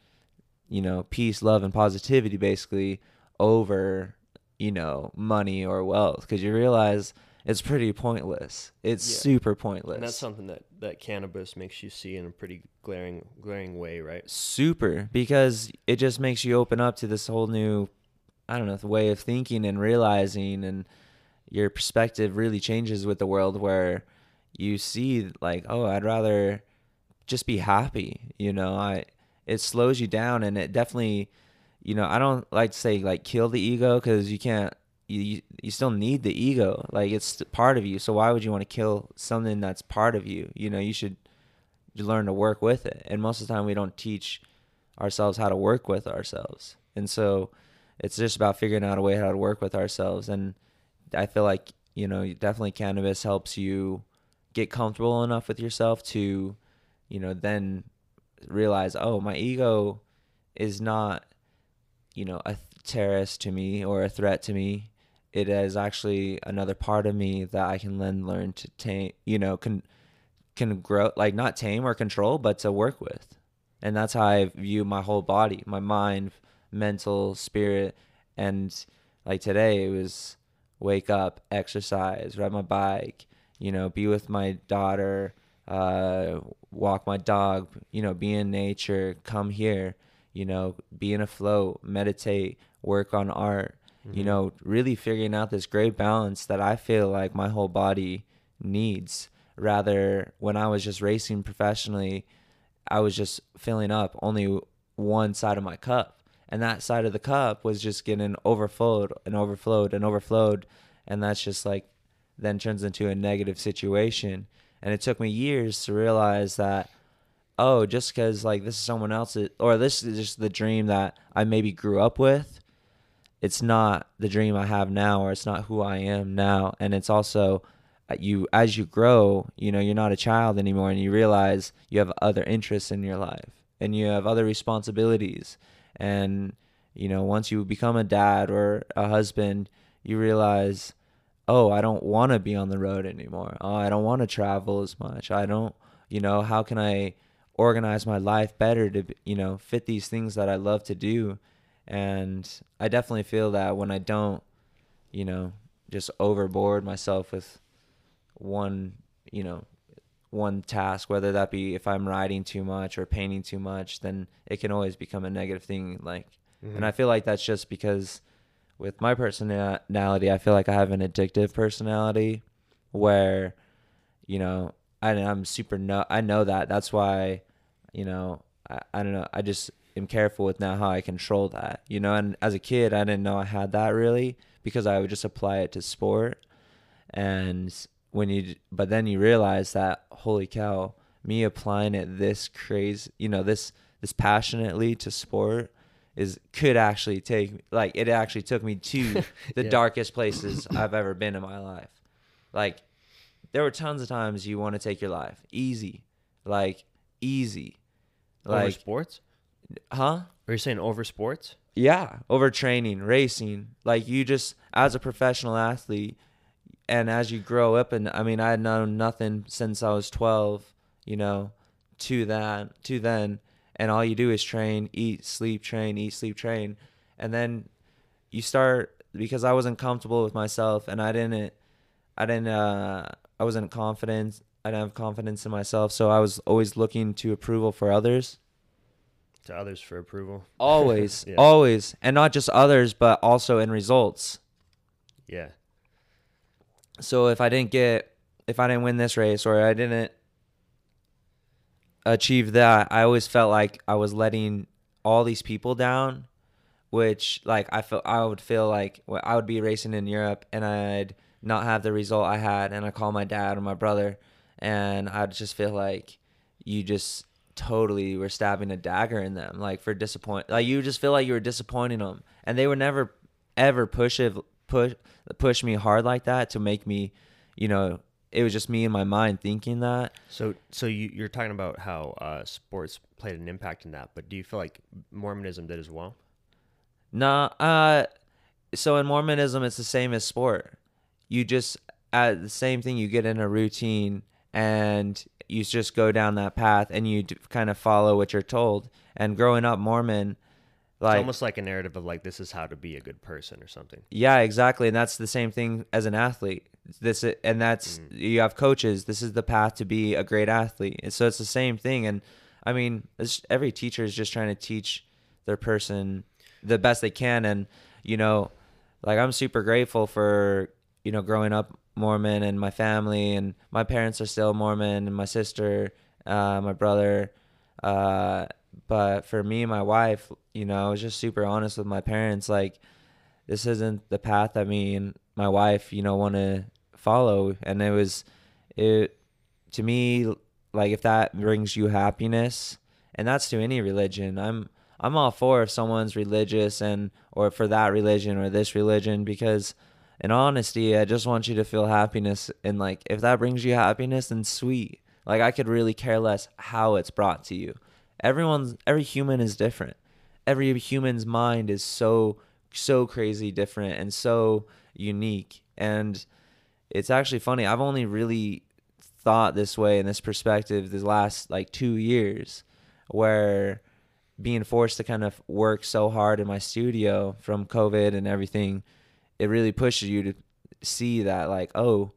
Speaker 4: you know, peace, love, and positivity basically over, you know, money or wealth. Cause you realize it's pretty pointless. It's
Speaker 1: Yeah.
Speaker 4: super pointless.
Speaker 1: And that's something that that cannabis makes you see in a pretty glaring glaring way, right?
Speaker 4: super because it just makes you open up to this whole new i don't know the way of thinking and realizing and your perspective really changes with the world where you see like oh i'd rather just be happy you know i it slows you down and it definitely you know i don't like to say like kill the ego because you can't you, you still need the ego like it's part of you so why would you want to kill something that's part of you you know you should learn to work with it. And most of the time, we don't teach ourselves how to work with ourselves. And so it's just about figuring out a way how to work with ourselves. And I feel like, you know, definitely cannabis helps you get comfortable enough with yourself to, you know, then realize, oh, my ego is not, you know, a terrorist to me or a threat to me. It is actually another part of me that I can then learn to tame, you know, can can grow like not tame or control but to work with and that's how i view my whole body my mind mental spirit and like today it was wake up exercise ride my bike you know be with my daughter uh, walk my dog, you know, be in nature, come here, you know, be in a flow, meditate, work on art, you know, really figuring out this great balance that I feel like my whole body needs. Rather, when I was just racing professionally, I was just filling up only one side of my cup. And that side of the cup was just getting overflowed and overflowed and overflowed. And that's just like then turns into a negative situation. And it took me years to realize that, oh, just because like this is someone else's, or this is just the dream that I maybe grew up with, it's not the dream I have now, or it's not who I am now. And it's also, uh, you as you grow, you know, you're not a child anymore, and you realize you have other interests in your life, and you have other responsibilities, and you know, once you become a dad or a husband, you realize, oh, I don't want to be on the road anymore. Oh, I don't want to travel as much. I don't, you know, how can I organize my life better to, you know, fit these things that I love to do? And I definitely feel that when I don't, you know, just overboard myself with one, you know, one task, whether that be if I'm writing too much or painting too much, then it can always become a negative thing. Like, and mm-hmm. I feel like that's just because with my personality, I feel like I have an addictive personality where, you know, I, I'm super, no, I know that. That's why, you know, I, I don't know. I just am careful with now how I control that, you know, and as a kid, I didn't know I had that really because I would just apply it to sport and when you but then you realize that holy cow me applying it this crazy you know this this passionately to sport is could actually take like it actually took me to the
Speaker 1: Yeah.
Speaker 4: darkest places I've ever been in my life like there were tons of times you want to take your life easy like easy
Speaker 1: over
Speaker 4: like
Speaker 1: sports?
Speaker 4: huh
Speaker 1: Are you saying over sports?
Speaker 4: yeah, over training, racing. Like you just as a professional athlete and as you grow up and I mean I had known nothing since I was 12, you know, to that to then and all you do is train, eat, sleep, train, eat, sleep, train. And then you start because I wasn't comfortable with myself and I didn't I didn't uh I wasn't confident. I didn't have confidence in myself, so I was always looking to approval for others
Speaker 1: To others for approval?
Speaker 4: always
Speaker 1: Yeah.
Speaker 4: always and not just others but also in results
Speaker 1: Yeah.
Speaker 4: so if i didn't get if i didn't win this race or i didn't achieve that i always felt like i was letting all these people down which like i felt i would feel like well, i would be racing in europe and i'd not have the result i had and i call my dad or my brother and i'd just feel like you just totally were stabbing a dagger in them like for disappoint like you just feel like you were disappointing them and they would never ever push push push me hard like that to make me you know it was just me in my mind thinking that
Speaker 1: So, so you, you're talking about how uh, sports played an impact in that, but do you feel like Mormonism did as well?
Speaker 4: Nah, uh, so in Mormonism, it's the same as sport. You just at the same thing. You get in a routine and you just go down that path, and you d- kind of follow what you're told. And growing up Mormon,
Speaker 1: It's almost like a narrative of like this is how to be a good person or something.
Speaker 4: yeah, exactly, and that's the same thing as an athlete. This and that's you have coaches. This is the path to be a great athlete. And so it's the same thing. And I mean, it's, every teacher is just trying to teach their person the best they can. And you know, like I'm super grateful for you know growing up Mormon and my family and my parents are still Mormon and my sister, uh, my brother. Uh, but for me and my wife, you know, I was just super honest with my parents. Like, this isn't the path that me and my wife, you know, want to follow. And it was, it to me, like if that brings you happiness, and that's to any religion, I'm I'm all for if someone's religious and or for that religion or this religion because in honesty, I just want you to feel happiness and like if that brings you happiness, then sweet. Like I could really care less how it's brought to you. Everyone's every human is different. Every human's mind is so so crazy different and so unique and it's actually funny. I've only really thought this way in this perspective the last like 2 years where being forced to kind of work so hard in my studio from COVID and everything, it really pushes you to see that like, oh,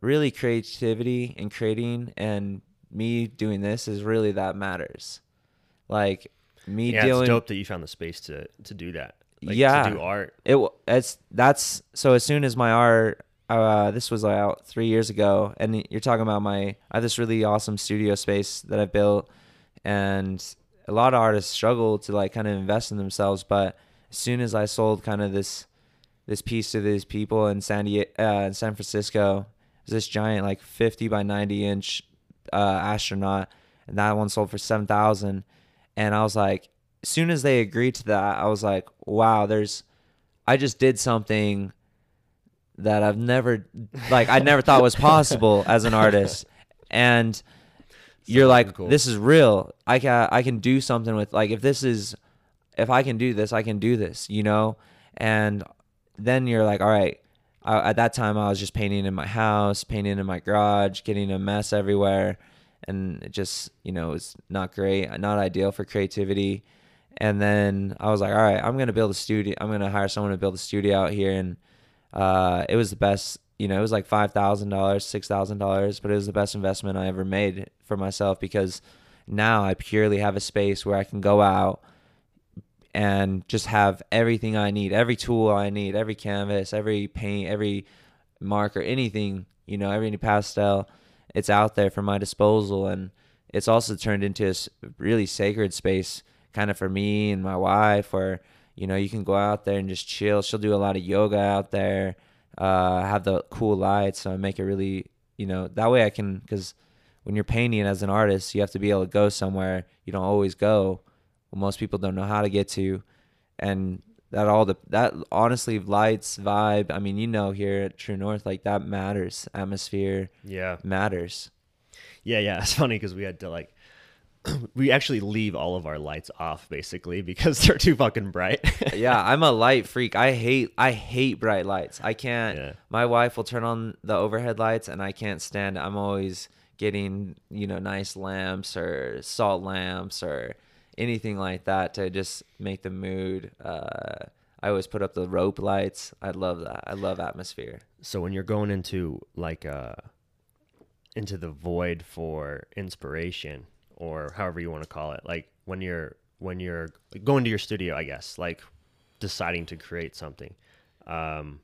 Speaker 4: really creativity and creating and me doing this is really that matters. Like me
Speaker 1: yeah,
Speaker 4: dealing
Speaker 1: it's dope that you found the space to to do that. Like,
Speaker 4: Yeah.
Speaker 1: to do art.
Speaker 4: it it's that's so as soon as my art uh this was out three years ago and you're talking about my i have this really awesome studio space that i built and a lot of artists struggle to like kind of invest in themselves but as soon as i sold kind of this this piece to these people in san Die- uh, in san francisco it was this giant like 50 by 90 inch uh astronaut and that one sold for 7000 and i was like as soon as they agreed to that i was like wow there's I just did something that I've never like I never thought was possible as an artist. And you're like
Speaker 1: cool.
Speaker 4: this is real. I can I can do something with like if this is if I can do this, I can do this, you know? And then you're like, all right. I, at that time, I was just painting in my house, painting in my garage, getting a mess everywhere, and it just, you know, it's not great, not ideal for creativity. And then I was like, all right, I'm gonna build a studio. I'm gonna hire someone to build a studio out here, and uh, it was the best. You know, it was like five thousand dollars, six thousand dollars, but it was the best investment I ever made for myself because now I purely have a space where I can go out and just have everything I need, every tool I need, every canvas, every paint, every marker, anything, you know, every pastel, it's out there for my disposal. And it's also turned into a really sacred space kind of for me and my wife where, you know, you can go out there and just chill. She'll do a lot of yoga out there, uh, have the cool lights. So I make it really, you know, that way I can, because when you're painting as an artist, you have to be able to go somewhere you don't always go most people don't know how to get to and that all the that honestly lights vibe i mean you know here at true north like that matters atmosphere
Speaker 1: Yeah.
Speaker 4: matters
Speaker 1: Yeah, yeah. It's funny because we had to like, we actually leave all of our lights off basically because they're too fucking bright.
Speaker 4: yeah i'm a light freak i hate i hate bright lights i can't
Speaker 1: Yeah.
Speaker 4: my wife will turn on the overhead lights and i can't stand it i'm always getting you know nice lamps or salt lamps or anything like that to just make the mood uh i always put up the rope lights i love that i love atmosphere
Speaker 1: so when you're going into like uh into the void for inspiration or however you want to call it, like when you're when you're going to your studio, I guess, like deciding to create something. Um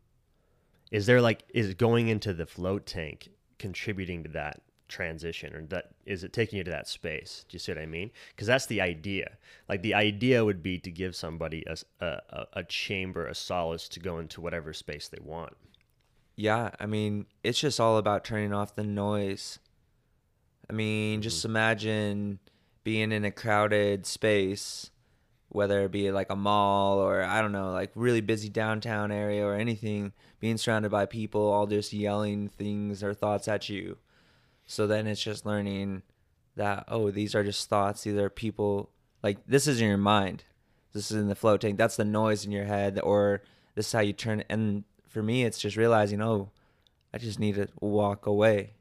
Speaker 1: is there like is going into the float tank contributing to that transition or that is it taking you to that space? Do you see what i mean? Because that's the idea. Like the idea would be to give somebody a a chamber a solace to go into whatever space they want.
Speaker 4: Yeah, I mean, it's just all about turning off the noise. I mean, just mm-hmm. imagine being in a crowded space, whether it be like a mall or I don't know, like really busy downtown area or anything, being surrounded by people all just yelling things or thoughts at you. So then it's just learning that oh, these are just thoughts, these are people like this is in your mind. This is in the float tank. That's the noise in your head or this is how you turn. And for me it's just realizing, oh, I just need to walk away.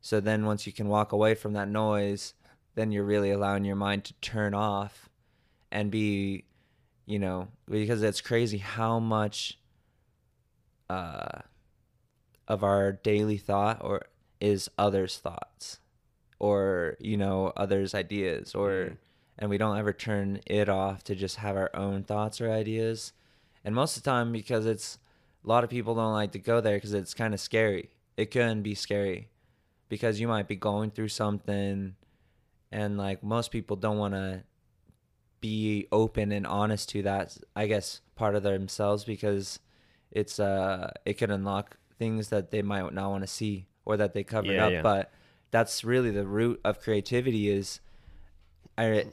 Speaker 4: So then once you can walk away from that noise, then you're really allowing your mind to turn off and be, you know, because it's crazy how much uh of our daily thought or is others' thoughts or, you know, others' ideas or and we don't ever turn it off to just have our own thoughts or ideas. And most of the time because it's a lot of people don't like to go there because it's kind of scary. It can be scary because you might be going through something and like most people don't want to be open and honest to that i guess part of themselves because it's uh it can unlock things that they might not want to see or that they covered
Speaker 1: Yeah,
Speaker 4: up
Speaker 1: yeah.
Speaker 4: but that's really the root of creativity is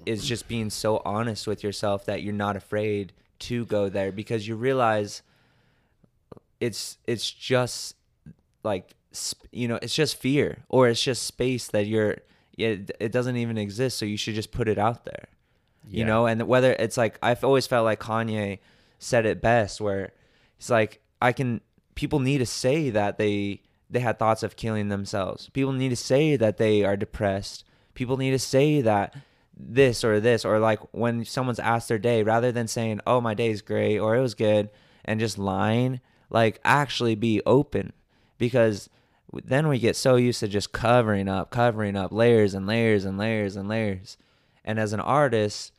Speaker 4: is just being so honest with yourself that you're not afraid to go there because you realize it's it's just like you know it's just fear or it's just space that you're it, it doesn't even exist so you should just put it out there you know and whether it's like i've always felt like kanye said it best where it's like i can people need to say that they they had thoughts of killing themselves people need to say that they are depressed people need to say that this or this or like when someone's asked their day rather than saying oh my day's great or it was good and just lying like actually be open because then we get so used to just covering up, covering up layers and layers and layers and layers. And as an artist,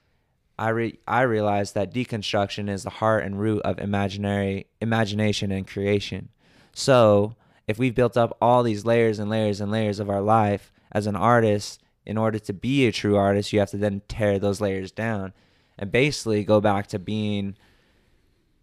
Speaker 4: I re- I realized that deconstruction is the heart and root of imaginary imagination and creation. So, if we've built up all these layers and layers and layers of our life as an artist, in order to be a true artist, you have to then tear those layers down and basically go back to being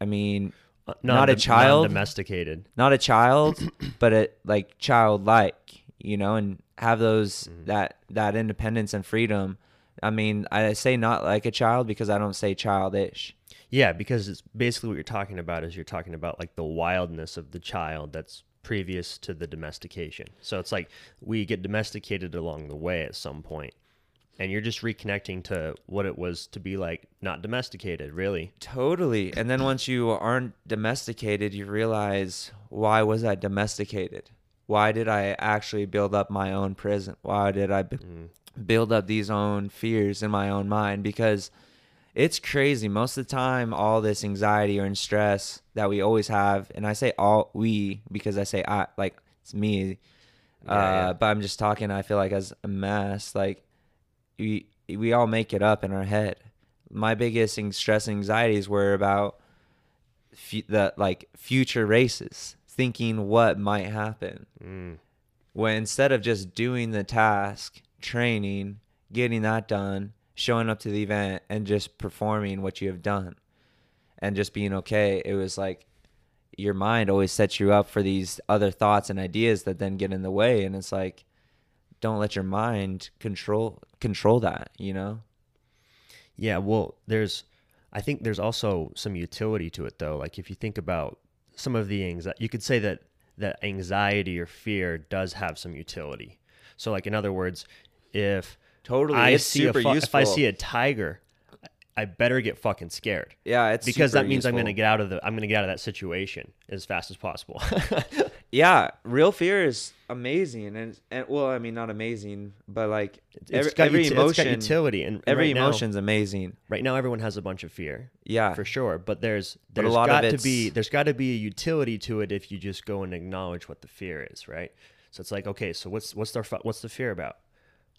Speaker 4: I mean,
Speaker 1: Uh,
Speaker 4: Not a child?
Speaker 1: domesticated.
Speaker 4: not a child, but a like childlike, you know, and have those
Speaker 1: Mm-hmm.
Speaker 4: that that independence and freedom. I mean, I say not like a child because I don't say childish.
Speaker 1: Yeah, because it's basically what you're talking about is you're talking about like the wildness of the child that's previous to the domestication. So it's like we get domesticated along the way at some point. And you're just reconnecting to what it was to be like not domesticated, really.
Speaker 4: Totally. And then once you aren't domesticated, you realize why was I domesticated? Why did I actually build up my own prison? Why did I b- mm. build up these own fears in my own mind? Because it's crazy. Most of the time, all this anxiety or stress that we always have, and I say all we because I say I like it's me,
Speaker 1: Yeah,
Speaker 4: uh,
Speaker 1: yeah.
Speaker 4: but I'm just talking. I feel like as a mass, like we we all make it up in our head. My biggest stress and anxieties were about fu- the like future races, thinking what might happen.
Speaker 1: Mm.
Speaker 4: When instead of just doing the task, training, getting that done, showing up to the event, and just performing what you have done, and just being okay, it was like your mind always sets you up for these other thoughts and ideas that then get in the way, and it's like don't let your mind control control that, you know?
Speaker 1: Yeah, well, there's, I think there's also some utility to it though. Like if you think about some of the anxiety, you could say that that anxiety or fear does have some utility. So, like in other words, if
Speaker 4: Totally,
Speaker 1: I
Speaker 4: it's
Speaker 1: see a
Speaker 4: super
Speaker 1: fu- if I see a tiger, I better get fucking scared.
Speaker 4: Yeah, it's
Speaker 1: because that means I'm going to get out of the I'm to get out of that situation as fast as possible.
Speaker 4: Yeah, real fear is amazing, and and well, I mean, not amazing, but like
Speaker 1: It's
Speaker 4: every,
Speaker 1: got
Speaker 4: every
Speaker 1: uti-
Speaker 4: emotion,
Speaker 1: it's got utility, and
Speaker 4: every
Speaker 1: right now-
Speaker 4: emotion's amazing.
Speaker 1: right now everyone has a bunch of fear.
Speaker 4: Yeah,
Speaker 1: for sure. But there's
Speaker 4: But
Speaker 1: there's
Speaker 4: of
Speaker 1: got to be there's got to be a utility to it if you just go and acknowledge what the fear is, right? So it's like, okay, so what's what's the fu- what's the fear about?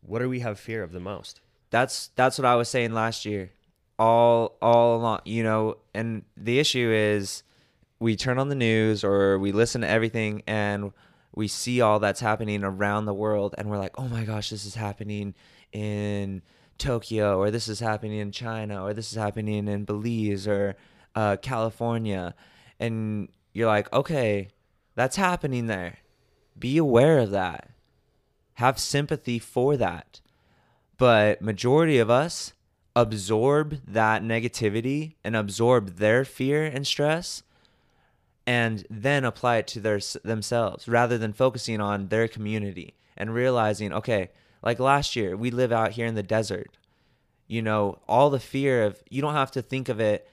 Speaker 1: What do we have fear of the most?
Speaker 4: that's that's what I was saying last year, all all along, you know. And the issue is, we turn on the news or we listen to everything, and we see all that's happening around the world, and we're like, oh my gosh, this is happening in Tokyo, or this is happening in China, or this is happening in Belize or uh, California, and you're like, okay, that's happening there. Be aware of that. Have sympathy for that. But majority of us absorb that negativity and absorb their fear and stress and then apply it to their themselves rather than focusing on their community and realizing okay like last year we live out here in the desert. You know all the fear of you don't have to think of it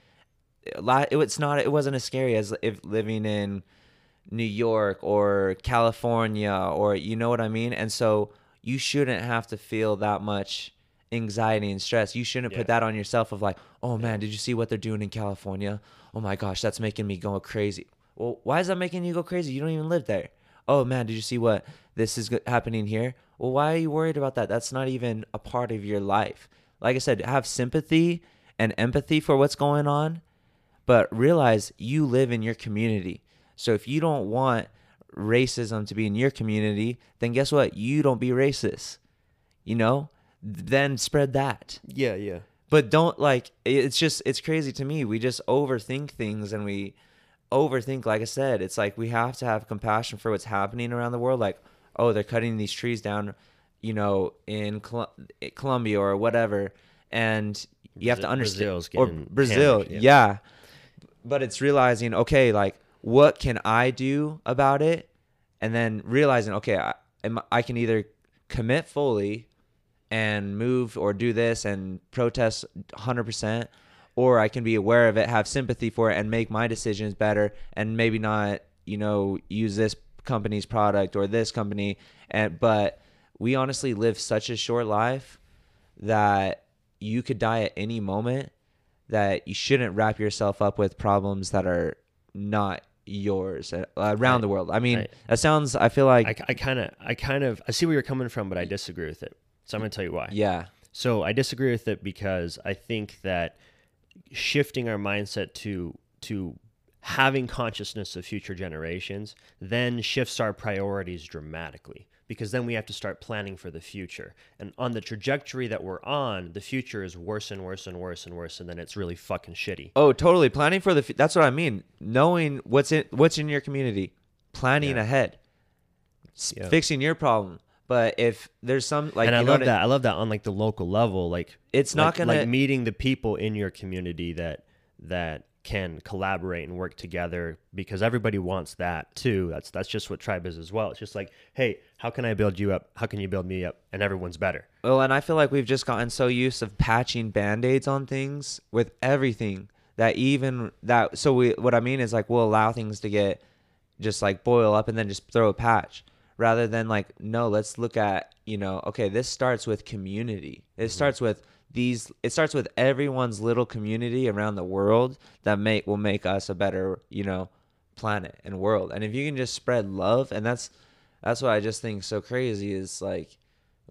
Speaker 4: la- it was not it wasn't as scary as if living in New York or California or you know what I mean? And so you shouldn't have to feel that much anxiety and stress. You shouldn't
Speaker 1: Yeah.
Speaker 4: put that on yourself of like, "Oh man, did you see what they're doing in California? Oh my gosh, that's making me go crazy." Well, why is that making you go crazy? You don't even live there. Oh man, did you see what this is happening here? Well, why are you worried about that? That's not even a part of your life. Like I said, have sympathy and empathy for what's going on, but realize you live in your community. So if you don't want racism to be in your community, then guess what? You don't be racist. You know? Then spread that.
Speaker 1: Yeah, yeah.
Speaker 4: But don't like it's just it's crazy to me. We just overthink things and we overthink like I said. It's like we have to have compassion for what's happening around the world like oh, they're cutting these trees down, you know, in Col- eh, Colombia or whatever and you have to understand
Speaker 1: Brazil's
Speaker 4: or Brazil,
Speaker 1: yeah.
Speaker 4: yeah. But it's realizing, okay, like what can I do about it? And then realizing, okay, I, I can either commit fully and move or do this and protest 100% or I can be aware of it, have sympathy for it and make my decisions better and maybe not, you know, use this company's product or this company and but we honestly live such a short life that you could die at any moment that you shouldn't wrap yourself up with problems that are not yours uh, around
Speaker 1: I-
Speaker 4: the world. I mean,
Speaker 1: I-
Speaker 4: that sounds. I feel like
Speaker 1: I, I kind of, I kind of, I see where you're coming from, but I disagree with it. So I'm going to tell you why.
Speaker 4: yeah,
Speaker 1: So I disagree with it because I think that shifting our mindset to to having consciousness of future generations then shifts our priorities dramatically because then we have to start planning for the future. And on the trajectory that we're on, the future is worse and worse and worse and worse and then it's really fucking shitty.
Speaker 4: Oh, totally. Planning for the. fu- That's what I mean. Knowing what's in what's in your community, planning
Speaker 1: Yeah.
Speaker 4: ahead, s-
Speaker 1: Yeah.
Speaker 4: fixing your problem. But if there's some like,
Speaker 1: and I love that. I love that on like the local level. Like
Speaker 4: It's not gonna-
Speaker 1: like meeting the people in your community that that can collaborate and work together because everybody wants that too. That's that's just what tribe is as well. It's just like, hey, how can I build you up? How can you build me up? And everyone's better.
Speaker 4: Well, and I feel like we've just gotten so used of patching band-aids on things with everything that even that so we what I mean is like we'll allow things to get just like boil up and then just throw a patch rather than like no, let's look at, you know, okay, this starts with community. It mm-hmm. starts with these it starts with everyone's little community around the world that make will make us a better, you know, planet and world. And if you can just spread love and that's that's what I just think so crazy is like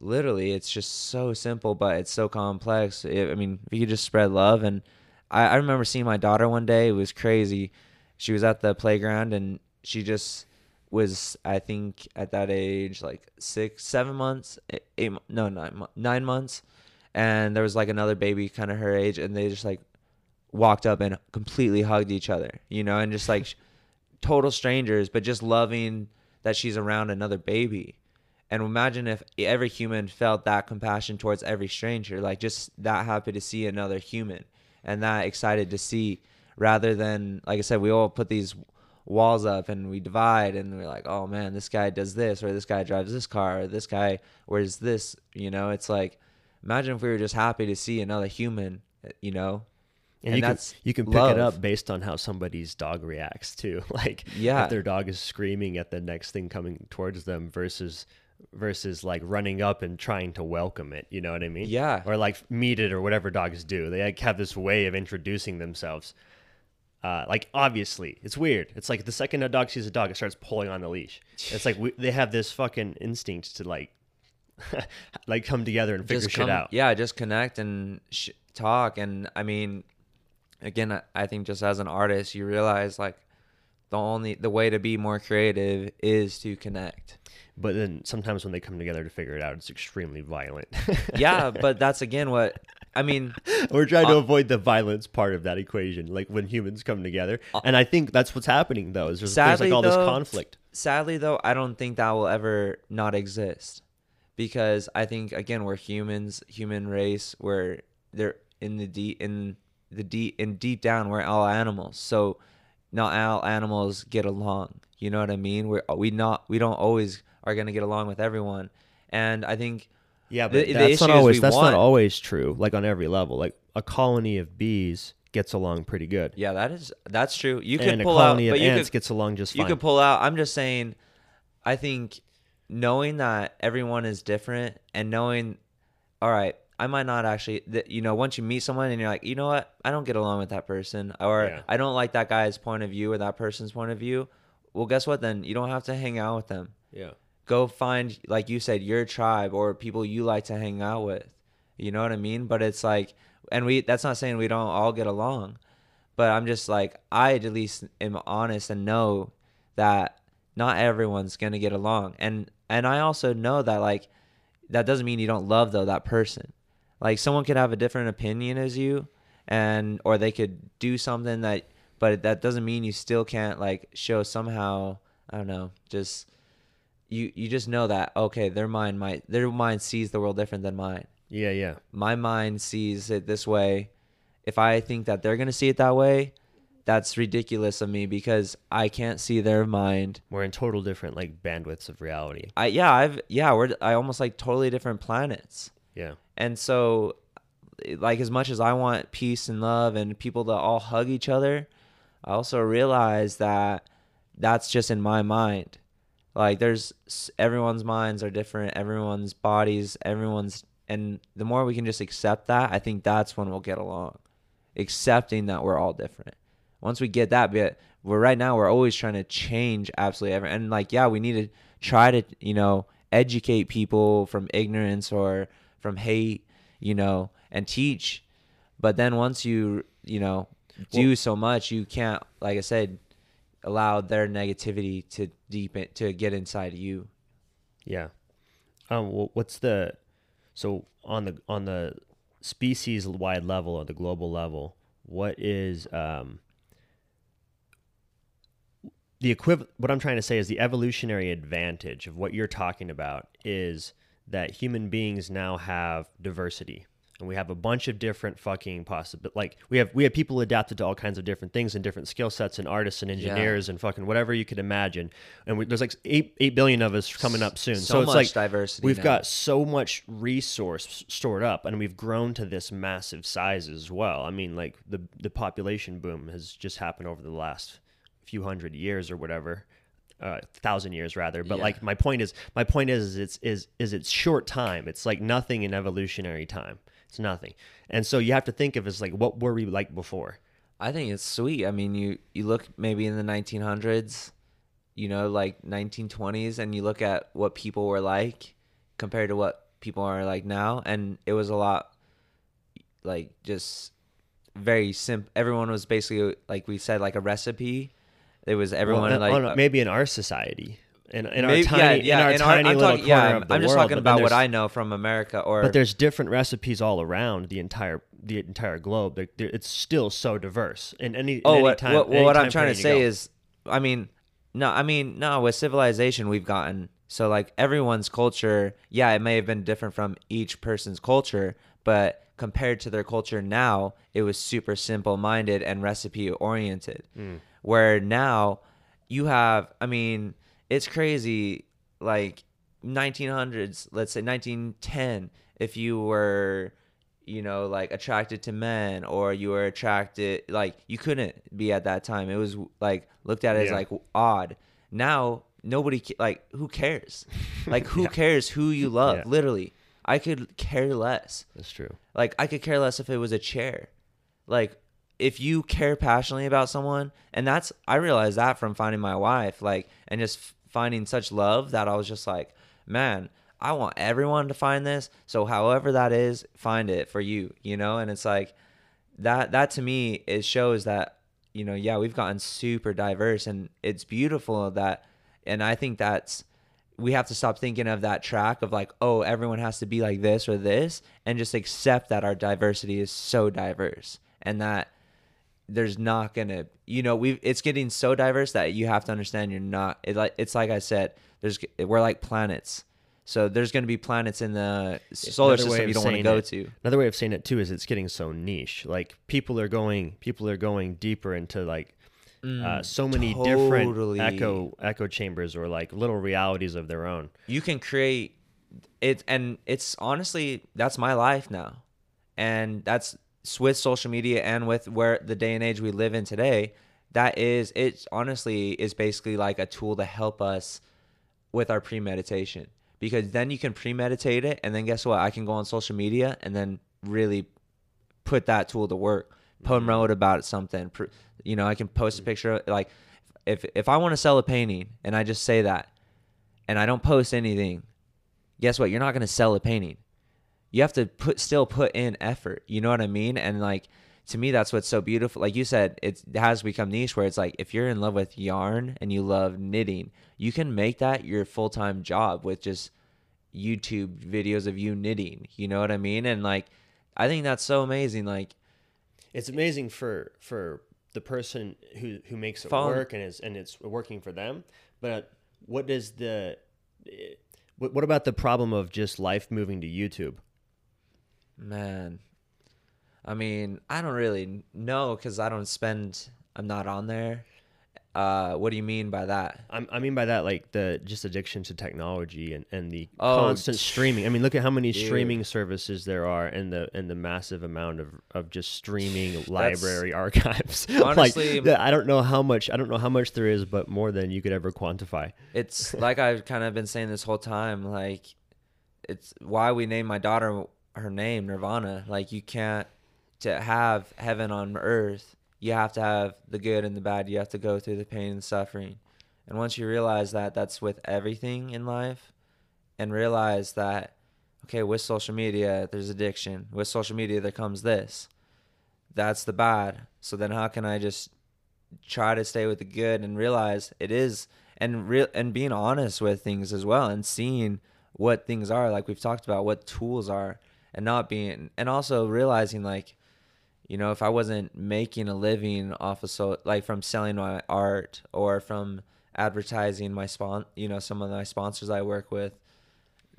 Speaker 4: literally it's just so simple but it's so complex i I mean if you could just spread love and I, I remember seeing my daughter one day it was crazy she was at the playground and she just was i think at that age like six seven months eight, eight no nine, nine months and there was like another baby kind of her age and they just like walked up and completely hugged each other you know and just like total strangers but just loving that she's around another baby and imagine if every human felt that compassion towards every stranger, like just that happy to see another human and that excited to see, rather than, like I said, we all put these walls up and we divide and we're like, oh man, this guy does this, or this guy drives this car, or this guy wears this. You know, it's like, imagine if we were just happy to see another human, you know?
Speaker 1: And,
Speaker 4: And
Speaker 1: you can
Speaker 4: that's
Speaker 1: you can pick
Speaker 4: love.
Speaker 1: it up based on how somebody's dog reacts too. Like
Speaker 4: Yeah.
Speaker 1: if their dog is screaming at the next thing coming towards them versus versus like running up and trying to welcome it. You know what I mean?
Speaker 4: Yeah.
Speaker 1: Or like meet it or whatever dogs do. They like have this way of introducing themselves. Uh, like obviously, it's weird. It's like the second a dog sees a dog, it starts pulling on the leash. It's like we, they have this fucking instinct to like, like come together and figure
Speaker 4: just
Speaker 1: shit
Speaker 4: come-
Speaker 1: out.
Speaker 4: Yeah, just connect and sh- talk. And I mean, again, I- I think just as an artist, you realize like the only the way to be more creative is to connect.
Speaker 1: But then sometimes when they come together to figure it out, it's extremely violent.
Speaker 4: Yeah, but that's again what I mean.
Speaker 1: We're trying to
Speaker 4: Uh,
Speaker 1: avoid the violence part of that equation, like when humans come together. And I think that's what's happening, though. Is there's, there's like all this conflict.
Speaker 4: Sadly, though, I don't think that will ever not exist because I think again we're humans, human race. We're they're in the deep in the deep in deep down we're all animals. So not all animals get along. You know what I mean? We're we not we don't always are gonna get along with everyone. And I think
Speaker 1: Yeah, but
Speaker 4: the
Speaker 1: that's
Speaker 4: issue
Speaker 1: not always that's
Speaker 4: want-
Speaker 1: not always true. Like on every level, like a colony of bees gets along pretty good,
Speaker 4: yeah, that is that's true. You
Speaker 1: and
Speaker 4: could pull out, but you
Speaker 1: ants
Speaker 4: could
Speaker 1: gets along just
Speaker 4: you
Speaker 1: fine.
Speaker 4: could pull out. I'm just saying, I think knowing that everyone is different and knowing, all right, I might not actually, that you know, once you meet someone and you're like, you know what, I don't get along with that person, or
Speaker 1: Yeah.
Speaker 4: I don't like that guy's point of view or that person's point of view. Well, guess what? Then you don't have to hang out with them.
Speaker 1: yeah,
Speaker 4: Go find, like you said, your tribe or people you like to hang out with. You know what I mean? But it's like, and we, that's not saying we don't all get along, but I'm just like, I at least am honest and know that not everyone's gonna get along, and and I also know that like that doesn't mean you don't love though that person. Like someone could have a different opinion as you, and or they could do something that, but that doesn't mean you still can't like show somehow. I don't know, just you you just know that okay, their mind might their mind sees the world different than mine
Speaker 1: yeah, yeah.
Speaker 4: my mind sees it this way if i think that they're going to see it that way that's ridiculous of me because i can't see their mind.
Speaker 1: We're in total different like bandwidths of reality.
Speaker 4: i yeah i've yeah we're i almost like totally different planets.
Speaker 1: Yeah,
Speaker 4: and so like as much as i want peace and love and people to all hug each other i also realize that that's just in my mind. Like there's everyone's minds are different everyone's bodies everyone's and the more we can just accept that i think that's when we'll get along. Accepting that we're all different once we get that bit We're right now we're always trying to change absolutely everything. and like yeah, we need to try to, you know, educate people from ignorance or from hate, you know, and teach. But then once you, you know, do
Speaker 1: Well-
Speaker 4: so much, you can't like I said allow their negativity to deepen to get inside of you.
Speaker 1: Yeah. Um. Well, what's the so on the on the species wide level or the global level? What is um the equivalent? What I'm trying to say is the evolutionary advantage of what you're talking about is that human beings now have diversity. And we have a bunch of different fucking possible like we have we have people adapted to all kinds of different things and different skill sets and artists and engineers and fucking whatever you could imagine. And we, there's like eight eight billion of us coming up soon.
Speaker 4: So
Speaker 1: So, it's
Speaker 4: much
Speaker 1: like
Speaker 4: diversity
Speaker 1: We've
Speaker 4: now.
Speaker 1: got so much resource stored up, and we've grown to this massive size as well. I mean, like the the population boom has just happened over the last few hundred years or whatever, uh, thousand years rather. But
Speaker 4: Yeah.
Speaker 1: like my point is, my point is, is it's is is it's short time. It's like nothing in evolutionary time. It's nothing, and so you have to think of it as like what were we like before?
Speaker 4: I think it's sweet. I mean, you you look maybe in the 1900s, you know, like 1920s, and you look at what people were like compared to what people are like now, and it was a lot like just very simple. Everyone was basically like we said, like a recipe. It was everyone
Speaker 1: Well,
Speaker 4: like
Speaker 1: on-
Speaker 4: uh,
Speaker 1: maybe in our society, in, in
Speaker 4: maybe-
Speaker 1: our tiny, in our
Speaker 4: in
Speaker 1: tiny
Speaker 4: I'm
Speaker 1: little
Speaker 4: talking-
Speaker 1: corner
Speaker 4: yeah,
Speaker 1: of the
Speaker 4: I'm just
Speaker 1: world,
Speaker 4: talking about what I know from America, or
Speaker 1: but there's different recipes all around the entire the entire globe. They're- they're- It's still so diverse. In any
Speaker 4: Oh,
Speaker 1: any
Speaker 4: what,
Speaker 1: time,
Speaker 4: what, I'm trying to say
Speaker 1: go.
Speaker 4: is, I mean, no, I mean, no, with civilization we've gotten so like everyone's culture, yeah, it may have been different from each person's culture, but compared to their culture now, it was super simple minded and recipe oriented.
Speaker 1: Hmm.
Speaker 4: Where now you have, I mean, it's crazy, like 1900s, let's say 1910, if you were you know, like attracted to men or you were attracted like you couldn't be at that time. It was like looked at as
Speaker 1: Yeah.
Speaker 4: like odd. Now nobody like who cares? Like who
Speaker 1: Yeah.
Speaker 4: cares who you love?
Speaker 1: Yeah.
Speaker 4: Literally. I could care less.
Speaker 1: That's true.
Speaker 4: Like I could care less if it was a chair. Like if you care passionately about someone, and that's I realized that from finding my wife, like and just finding such love that I was just like, man, I want everyone to find this. So however that is, find it for you, you know. And it's like that. That to me, it shows that you know, yeah, we've gotten super diverse, and it's beautiful that. And I think that's we have to stop thinking of that track of like, oh, everyone has to be like this or this, and just accept that our diversity is so diverse and that there's not gonna, you know, we it's getting so diverse that you have to understand you're not. It like it's like I said, there's we're like planets, so there's gonna be planets in the solar
Speaker 1: Another
Speaker 4: system you don't want to go
Speaker 1: it-
Speaker 4: to.
Speaker 1: Another way of saying it too is it's getting so niche. Like people are going, people are going deeper into like uh, so many
Speaker 4: Mm, totally.
Speaker 1: different echo echo chambers or like little realities of their own.
Speaker 4: you can create it and it's honestly that's my life now and that's with social media and with where the day and age we live in today that is it honestly is basically like a tool to help us with our premeditation. Because then you can premeditate it and then guess what? I can go on social media and then really put that tool to work. Promote mm-hmm. about something you know i can post a mm-hmm. picture like if if i want to sell a painting and i just say that and i don't post anything guess what? You're not going to sell a painting you have to put still put in effort you know what i mean and like to me that's what's so beautiful like you said it has become niche where it's like if you're in love with yarn and you love knitting you can make that your full-time job with just youtube videos of you knitting you know what i mean and like i think that's so amazing like
Speaker 1: It's amazing for for the person who who makes it
Speaker 4: Follow-
Speaker 1: work and is and it's working for them. But what does the eh, what, what about the problem of just life moving to YouTube?
Speaker 4: Man, I mean, I don't really know because I don't spend. I'm not on there. Uh, what do you mean by that?
Speaker 1: I'm, I mean by that, like the just addiction to technology and, and the
Speaker 4: Oh,
Speaker 1: constant streaming. I mean, look at how many
Speaker 4: dude.
Speaker 1: streaming services there are, and the and the massive amount of, of just streaming library archives.
Speaker 4: Honestly-
Speaker 1: like, I don't know how much I don't know how much there is, but more than you could ever quantify.
Speaker 4: It's like I've kind of been saying this whole time. Like, it's why we named my daughter her name Nirvana. Like, you can't to have heaven on earth. you have to have the good and the bad. You have to go through the pain and suffering. And once you realize that that's with everything in life and realize that okay, with social media there's addiction. With social media there comes this. That's the bad. So then how can I just try to stay with the good and realize it is and real and being honest with things as well and seeing what things are like we've talked about what tools are and not being and also realizing like you know if i wasn't making a living off of so like from selling my art or from advertising my spon you know some of my sponsors i work with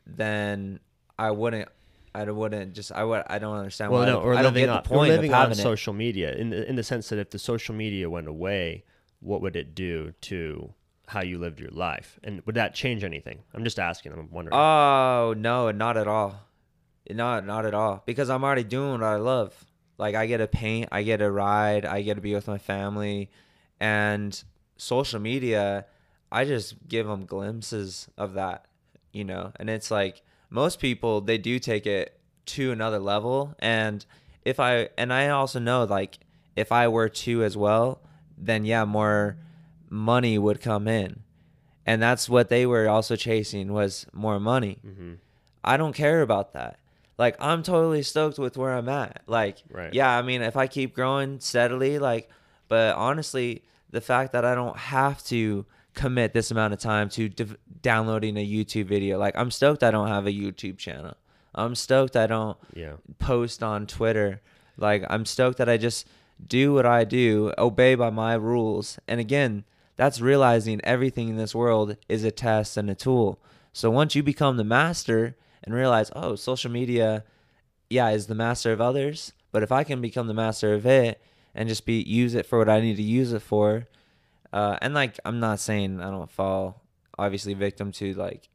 Speaker 4: then i wouldn't i wouldn't just i would i don't understand
Speaker 1: well,
Speaker 4: why
Speaker 1: no, or
Speaker 4: i
Speaker 1: living
Speaker 4: get
Speaker 1: on,
Speaker 4: the point
Speaker 1: living
Speaker 4: of
Speaker 1: on social media in the, in the sense that if the social media went away, what would it do to how you lived your life? And would that change anything? I'm just asking. I'm wondering.
Speaker 4: Oh no, not at all. Not not at all. Because I'm already doing what I love. Like I get to paint, I get to ride, I get to be with my family, and social media, I just give them glimpses of that, you know. And it's like most people they do take it to another level, and if I and I also know like if I were to as well, then yeah, more money would come in and that's what they were also chasing was more money.
Speaker 1: Mm-hmm.
Speaker 4: I don't care about that. Like I'm totally stoked with where I'm at. Like
Speaker 1: Right.
Speaker 4: yeah, I mean if I keep growing steadily like but honestly the fact that I don't have to commit this amount of time to div- downloading a YouTube video like I'm stoked I don't have a YouTube channel. I'm stoked I don't
Speaker 1: yeah.
Speaker 4: post on Twitter. Like I'm stoked that I just do what I do, obey by my rules. And again, that's realizing everything in this world is a test and a tool. So once you become the master and realize, oh, social media, yeah, is the master of others, but if I can become the master of it and just be use it for what I need to use it for, uh, and like I'm not saying I don't fall obviously victim to like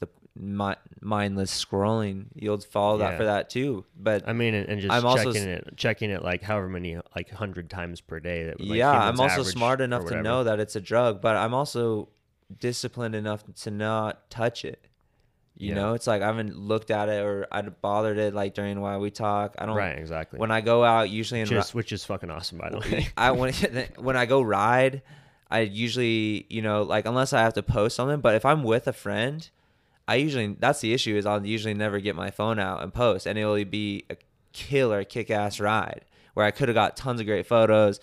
Speaker 4: the mi- mindless scrolling. You'll fall that for that too. But
Speaker 1: I mean, and, and just
Speaker 4: I'm also
Speaker 1: checking it, checking it like however many, like hundred times per day. That like,
Speaker 4: yeah, I'm also smart enough to know that it's a drug, but I'm also disciplined enough to not touch it. You
Speaker 1: Yeah.
Speaker 4: know, it's like I haven't looked at it or I bothered it like during while we talk. I don't.
Speaker 1: Right, exactly.
Speaker 4: When I go out, usually in
Speaker 1: which
Speaker 4: ri-
Speaker 1: is, which is fucking awesome, by the way.
Speaker 4: I when when I go ride, I usually you know like unless I have to post something, but if I'm with a friend, I usually that's the issue is I'll usually never get my phone out and post, and it'll be a killer kick ass ride where I could have got tons of great photos,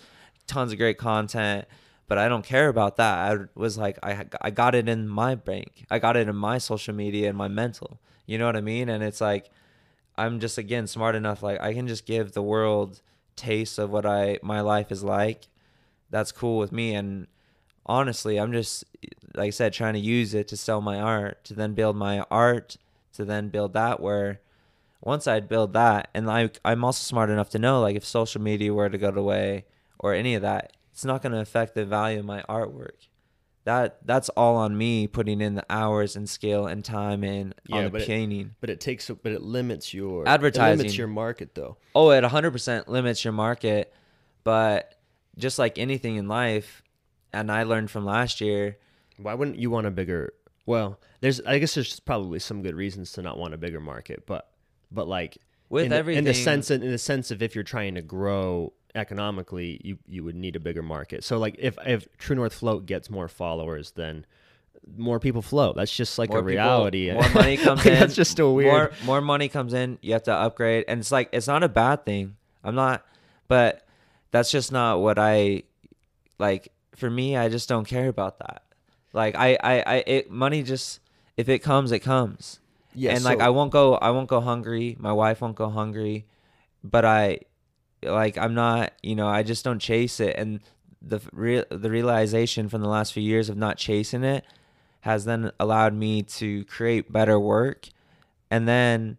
Speaker 4: tons of great content. But I don't care about that. I was like, I I got it in my bank. I got it in my social media and my mental. You know what I mean? And it's like, I'm just again smart enough. Like I can just give the world taste of what I my life is like. That's cool with me. And honestly, I'm just like I said, trying to use it to sell my art, to then build my art, to then build that. Where once I'd build that, and I I'm also smart enough to know like if social media were to go away or any of that, it's not going to affect the value of my artwork. That that's all on me putting in the hours and skill and time in
Speaker 1: Yeah,
Speaker 4: on the
Speaker 1: but it-
Speaker 4: painting.
Speaker 1: but it takes, but it limits your It
Speaker 4: Advertising.
Speaker 1: limits your market, though.
Speaker 4: Oh, it 100% limits your market, but just like anything in life, and I learned from last year,
Speaker 1: Why wouldn't you want a bigger? Well, there's, I guess there's probably some good reasons to not want a bigger market, but, but like
Speaker 4: With
Speaker 1: in the, in
Speaker 4: everything-
Speaker 1: the sense, in the sense of if you're trying to grow economically, you you would need a bigger market. So like if if True North Float gets more followers, then more people float. That's just like
Speaker 4: more
Speaker 1: a
Speaker 4: people-
Speaker 1: reality.
Speaker 4: more money comes
Speaker 1: Like,
Speaker 4: in.
Speaker 1: That's just a weird.
Speaker 4: More, more money comes in. You have to upgrade, and it's like it's not a bad thing. I'm not, but that's just not what I like. For me, I just don't care about that. Like I, I, I it money just if it comes, it comes.
Speaker 1: Yeah,
Speaker 4: and like I won't go, I won't go hungry. My wife won't go hungry, but I, like I'm not, you know, I just don't chase it. And the real the realization from the last few years of not chasing it has then allowed me to create better work, and then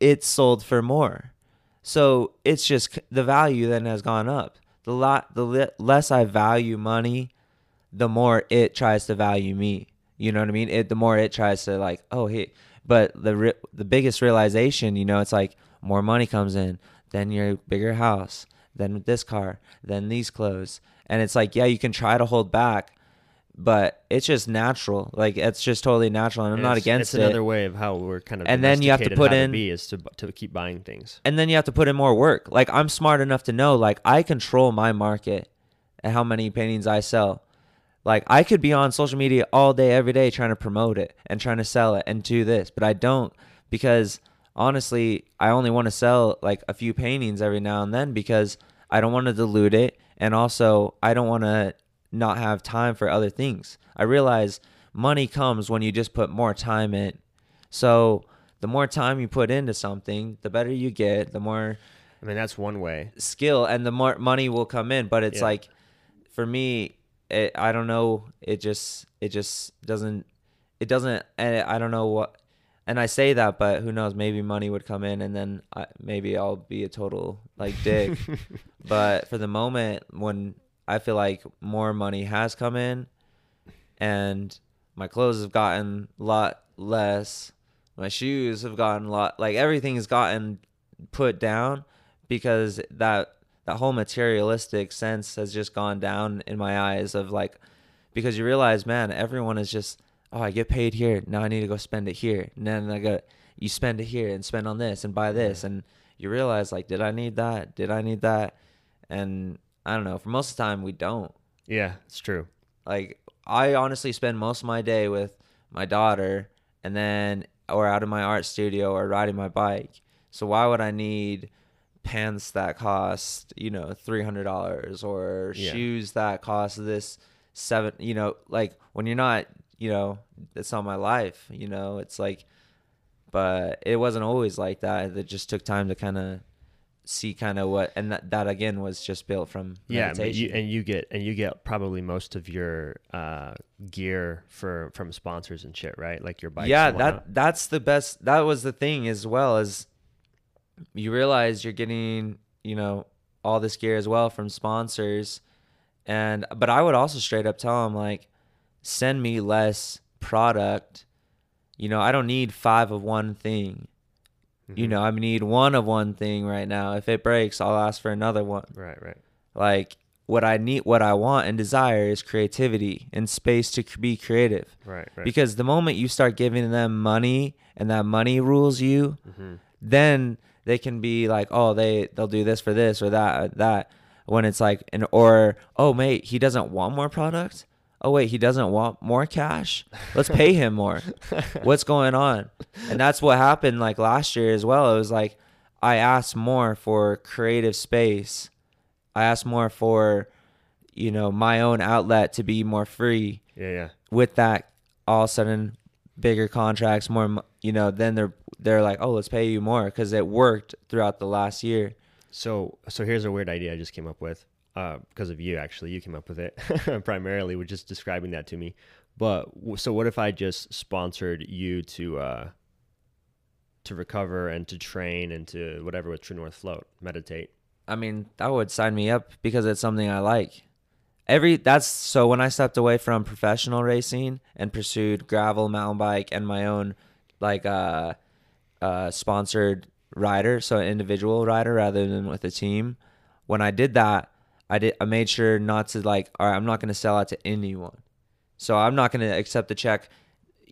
Speaker 4: it's sold for more. So it's just the value then has gone up. The lot, the le- less I value money, the more it tries to value me. You know what I mean? It the more it tries to like, oh hey, but the re- the biggest realization, you know, it's like more money comes in, then your bigger house, then this car, then these clothes, and it's like yeah, you can try to hold back, but it's just natural. Like it's just totally natural, and I'm
Speaker 1: And
Speaker 4: not
Speaker 1: it's-
Speaker 4: against
Speaker 1: It's
Speaker 4: it.
Speaker 1: another way of how we're kind of
Speaker 4: And then you have to put in-
Speaker 1: be is to to keep buying things.
Speaker 4: and then you have to put in more work. Like I'm smart enough to know like I control my market and how many paintings I sell. Like I could be on social media all day every day trying to promote it and trying to sell it and do this, but I don't because honestly, I only want to sell like a few paintings every now and then because I don't want to dilute it and also I don't want to not have time for other things. I realize money comes when you just put more time in. So the more time you put into something, the better you get, the more
Speaker 1: I mean, that's one way.
Speaker 4: skill and the more money will come in. But it's
Speaker 1: Yeah.
Speaker 4: like, for me, it, I don't know. It just, it just doesn't, it doesn't, and I don't know what, and I say that, but who knows? Maybe money would come in and then I, maybe I'll be a total like dick. but for the moment, when I feel like more money has come in and my clothes have gotten a lot less, my shoes have gotten a lot, like everything has gotten put down because that that whole materialistic sense has just gone down in my eyes of like because you realize man everyone is just oh i get paid here. Now i need to go spend it here. And then i got you spend it here and spend on this and buy this. And you realize like did i need that? Did i need that? And i don't know. For most of the time we don't.
Speaker 1: Yeah, it's true.
Speaker 4: like I honestly spend most of my day with my daughter and then or out of my art studio or riding my bike. So why would I need pants that cost, you know, $300 or
Speaker 1: Yeah.
Speaker 4: shoes that cost this seven, you know, like when you're not, you know, it's not my life, you know, it's like but it wasn't always like that. It just took time to kind of see kind of what and that, that again was just built from
Speaker 1: Yeah, you, and you get and you get probably most of your uh, gear for from sponsors and shit, right? Like your bikes.
Speaker 4: yeah that that's the best that was the thing as well as you realize you're getting you know all this gear as well from sponsors and but i would also straight up tell them like send me less product you know i don't need five of one thing
Speaker 1: Mm-hmm.
Speaker 4: you know i need one of one thing right now if it breaks i'll ask for another one
Speaker 1: Right, right.
Speaker 4: like what i need what i want and desire is creativity and space to be creative
Speaker 1: Right, right.
Speaker 4: because the moment you start giving them money and that money rules you
Speaker 1: Mm-hmm.
Speaker 4: then they can be like oh they they'll do this for this or that or that when it's like and or oh mate he doesn't want more product oh wait he doesn't want more cash? Let's pay him more. What's going on? And that's what happened like last year as well. It was like i asked more for creative space. I asked more for you know my own outlet to be more free
Speaker 1: yeah, yeah.
Speaker 4: with that all of a sudden bigger contracts more you know then they're they're like oh let's pay you more because it worked throughout the last year.
Speaker 1: So, so here's a weird idea I just came up with uh, because of you. Actually, you came up with it primarily. With just describing that to me. But so, what if I just sponsored you to uh, to recover and to train and to whatever with True North Float, meditate?
Speaker 4: i mean that would sign me up because it's something i like every that's so when i stepped away from professional racing and pursued gravel mountain bike and my own like uh uh sponsored rider so an individual rider rather than with a team when i did that i did i made sure not to like all right i'm not to sell out to anyone. So i'm not to accept the check.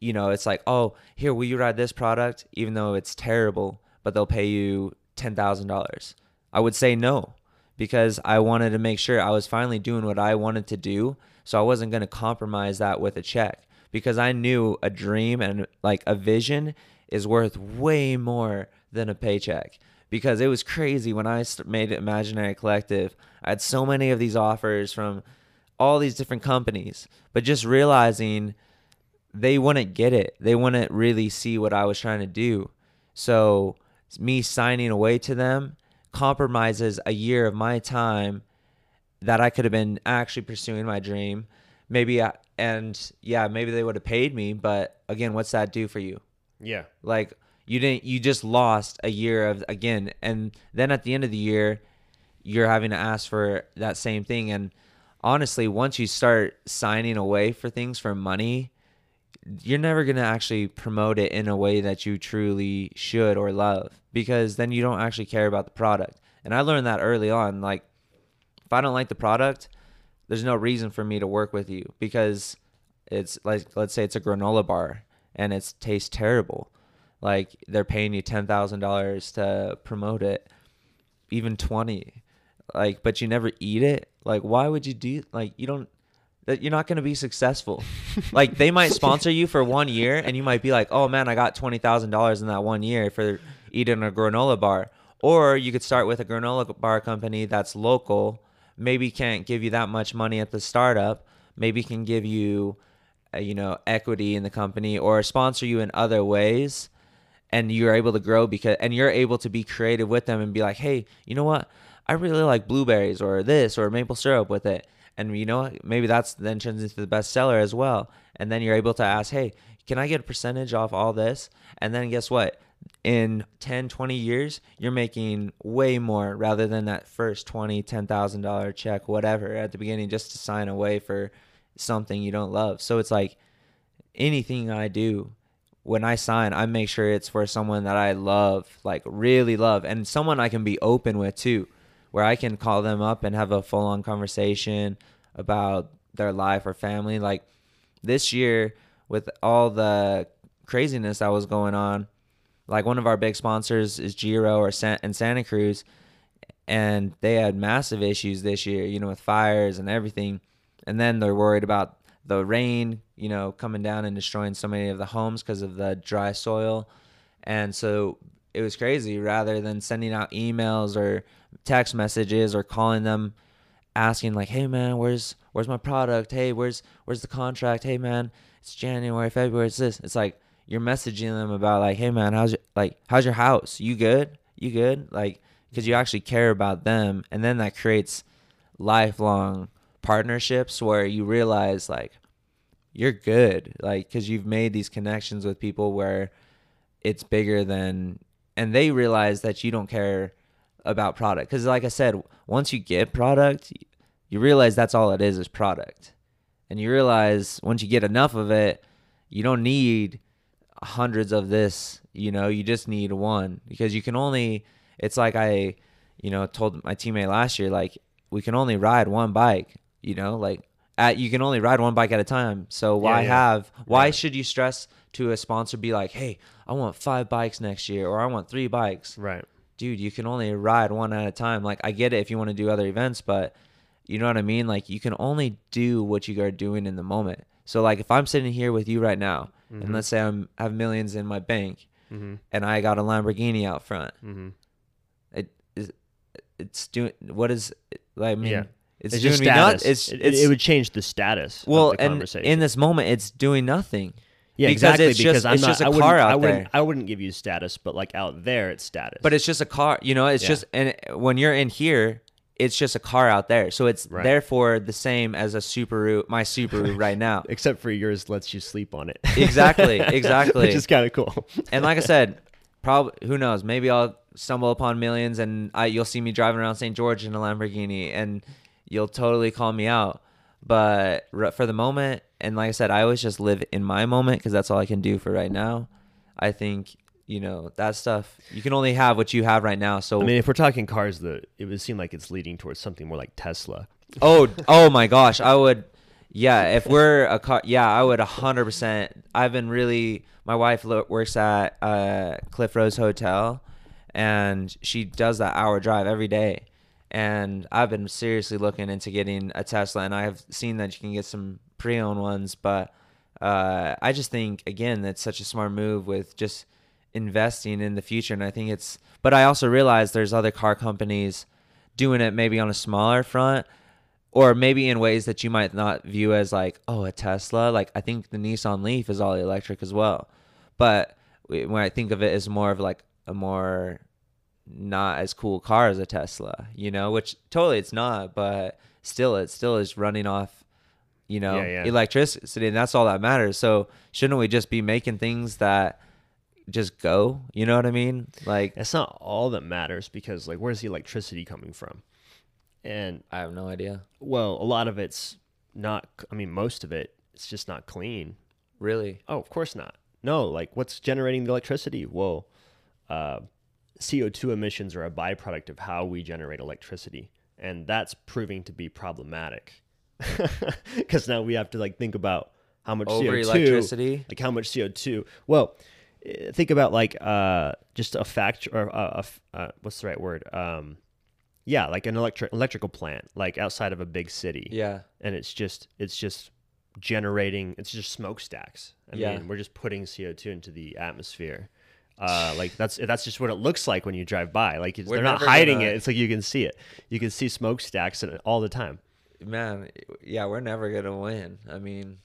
Speaker 4: You know it's like oh here will you ride this product? Even though it's terrible but they'll pay you $10000 i would say no because i wanted to make sure i was finally doing what i wanted to do so i wasn't to compromise that with a check. Because i knew a dream and like a vision is worth way more than a paycheck because it was crazy when i made imaginary collective i had so many of these offers from all these different companies but just realizing they wouldn't get it. They wouldn't really see what I was trying to do. So me signing away to them compromises a year of my time that I could have been actually pursuing my dream. Maybe I, and yeah, maybe they would have paid me, but again, what's that do for you?
Speaker 1: Yeah,
Speaker 4: Like you didn't you just lost a year of again and then at the end of the year you're having to ask for that same thing and honestly once you start signing away for things for money you're never going to actually promote it in a way that you truly should or love because then you don't actually care about the product and i learned that early on like if i don't like the product there's no reason for me to work with you because it's like let's say it's a granola bar and it tastes terrible. Like they're paying you ten thousand dollars to promote it, even twenty. Like, but you never eat it. Like, why would you do? Like, you don't. That you're not going to be successful. like, they might sponsor you for one year, and you might be like, "Oh man, I got twenty thousand dollars in that one year for eating a granola bar." Or you could start with a granola bar company that's local. Maybe can't give you that much money at the startup. Maybe can give you, uh, you know, equity in the company or sponsor you in other ways and you're able to grow because and you're able to be creative with them and be like hey you know what? I really like blueberries or this or maple syrup with it. And you know what? maybe that's then turns into the best seller as well. And then you're able to ask hey can i get a percentage off all this? And then guess what? In 10 20 years you're making way more rather than that first 20 10000 dollar check whatever at the beginning just to sign away for something you don't love. So it's like anything i do when I sign, I make sure it's for someone that I love, like really love, and someone I can be open with too, where I can call them up and have a full on conversation about their life or family. Like this year, with all the craziness that was going on, like one of our big sponsors is Giro or San- and Santa Cruz, and they had massive issues this year, you know, with fires and everything. And then they're worried about the rain, you know, coming down and destroying so many of the homes because of the dry soil. And so it was crazy. Rather than sending out emails or text messages or calling them, asking like, "Hey man, where's where's my product? Hey, where's where's the contract? Hey man, it's January, February. It's this." It's like you're messaging them about like, "Hey man, how's your like how's your house? You good? You good?" Like because you actually care about them, and then that creates lifelong partnerships where you realize like you're good. Like because you've made these connections with people where it's bigger than and they realize that you don't care about product. Because like i said once you get product you realize that's all it is is product. And you realize once you get enough of it you don't need hundreds of this you know you just need one. Because you can only it's like i you know told my teammate last year like we can only ride one bike you know like at you can only ride one bike at a time so why
Speaker 1: yeah.
Speaker 4: have why
Speaker 1: Yeah.
Speaker 4: should you stress to a sponsor be like hey i want five bikes next year or i want three bikes
Speaker 1: Right.
Speaker 4: dude you can only ride one at a time like i get it if you want to do other events but you know what i mean like you can only do what you are doing in the moment so like if i'm sitting here with you right now and let's say i'm have millions in my bank
Speaker 1: Mm-hmm.
Speaker 4: and i got a lamborghini out front
Speaker 1: Mm-hmm.
Speaker 4: it is it's doing what is i mean
Speaker 1: Yeah.
Speaker 4: It's,
Speaker 1: It's, just status.
Speaker 4: nuts it's,
Speaker 1: it,
Speaker 4: it's
Speaker 1: it would change the status.
Speaker 4: well
Speaker 1: of the
Speaker 4: and
Speaker 1: conversation.
Speaker 4: in this moment it's doing nothing
Speaker 1: yeah,
Speaker 4: because
Speaker 1: exactly.
Speaker 4: it's
Speaker 1: because
Speaker 4: just-
Speaker 1: I'm
Speaker 4: it's
Speaker 1: not,
Speaker 4: just a
Speaker 1: I wouldn't-
Speaker 4: car out
Speaker 1: I wouldn't,
Speaker 4: there.
Speaker 1: I wouldn't give you status, but like out there, it's status.
Speaker 4: but it's just a car you know it's
Speaker 1: Yeah.
Speaker 4: just and when you're in here it's just a car out there so it's
Speaker 1: Right.
Speaker 4: therefore the same as a subaru my subaru right now
Speaker 1: except for yours lets you sleep on it.
Speaker 4: Exactly, exactly.
Speaker 1: Which is kind of cool.
Speaker 4: and like i said probably who knows maybe i'll stumble upon millions and I, you'll see me driving around st george in a lamborghini and you'll totally call me out but r- for the moment and like i said i always just live in my moment because that's all i can do for right now i think you know that stuff you can only have what you have right now so
Speaker 1: I mean, if we're talking cars, the it would seem like it's leading towards something more like Tesla.
Speaker 4: Oh, oh my gosh, I would. Yeah, if we're a car, yeah, I would hundred percent. I've been really. My wife lo- works at uh, Cliff Rose Hotel, and she does that hour drive every day. And I've been seriously looking into getting a Tesla, and I have seen that you can get some pre-owned ones. But uh, I just think again that's such a smart move with just investing in the future, and I think it's. But I also realize there's other car companies doing it maybe on a smaller front or maybe in ways that you might not view as like oh a tesla like i think the nissan leaf is all electric as well but when i think of it as more of like a more not as cool car as a tesla you know which totally it's not but still it still is running off you know
Speaker 1: Yeah, yeah.
Speaker 4: electricity and that's all that matters so shouldn't we just be making things that just go you know what i mean like
Speaker 1: That's not all that matters because like where's the electricity coming from? And
Speaker 4: i have no idea
Speaker 1: well, a lot of it's not. I mean, most of it, it's just not clean.
Speaker 4: really
Speaker 1: Oh, of course not. No, like what's generating the electricity? Well, uh, CO2 emissions are a byproduct of how we generate electricity. And that's proving to be problematic. Because now we have to like think about how much
Speaker 4: Over
Speaker 1: CO2
Speaker 4: electricity?
Speaker 1: like how much CO2 well eh, think about like uh just a fact or a, a f- uh, what's the right word um yeah like an electric electrical plant like outside of a big city
Speaker 4: Yeah.
Speaker 1: and it's just it's just generating it's just smokestacks i
Speaker 4: Yeah.
Speaker 1: mean we're just putting co2 into the atmosphere uh, like that's that's just what it looks like when you drive by. Like
Speaker 4: We're
Speaker 1: they're not hiding
Speaker 4: gonna-
Speaker 1: it. It's like you can see it. You can see smokestacks all the time.
Speaker 4: Man, yeah, we're never gonna win. I mean,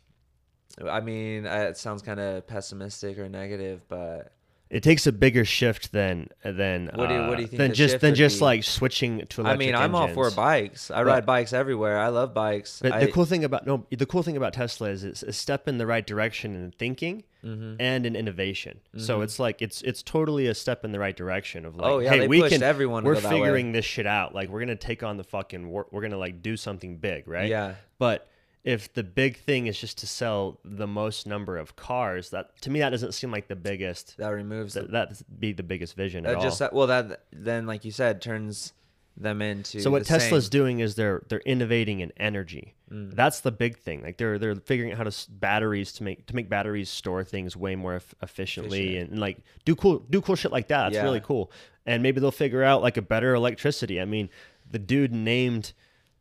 Speaker 4: I mean, it sounds kind of pessimistic or negative, but
Speaker 1: It takes a bigger shift than than
Speaker 4: What do you- what
Speaker 1: uh,
Speaker 4: do you think
Speaker 1: than just than just
Speaker 4: be?
Speaker 1: like switching to electric
Speaker 4: I mean, I'm all for bikes. I
Speaker 1: But-
Speaker 4: ride bikes everywhere. I love bikes.
Speaker 1: But
Speaker 4: I,
Speaker 1: the cool thing about no, the cool thing about Tesla is it's a step in the right direction in thinking
Speaker 4: Mm-hmm.
Speaker 1: and in innovation. So it's like it's it's totally a step in the right direction of like,
Speaker 4: Oh, yeah,
Speaker 1: hey, we can
Speaker 4: everyone
Speaker 1: we're figuring this shit out. Like we're gonna take on the fucking we're, we're gonna like do something big, right?
Speaker 4: Yeah.
Speaker 1: But if the big thing is just to sell the most number of cars, that to me that doesn't seem like the biggest.
Speaker 4: that removes
Speaker 1: That that be the biggest vision
Speaker 4: that
Speaker 1: at
Speaker 4: just
Speaker 1: all.
Speaker 4: well that then like you said turns them into.
Speaker 1: So what Tesla's
Speaker 4: same.
Speaker 1: doing is they're they're innovating in energy.
Speaker 4: Mm.
Speaker 1: That's the big thing. Like they're they're figuring out how to batteries to make to make batteries store things way more eff- efficiently
Speaker 4: Efficient.
Speaker 1: and, like do cool do cool shit like that. That's
Speaker 4: Yeah.
Speaker 1: really cool. And maybe they'll figure out like a better electricity. I mean, the dude named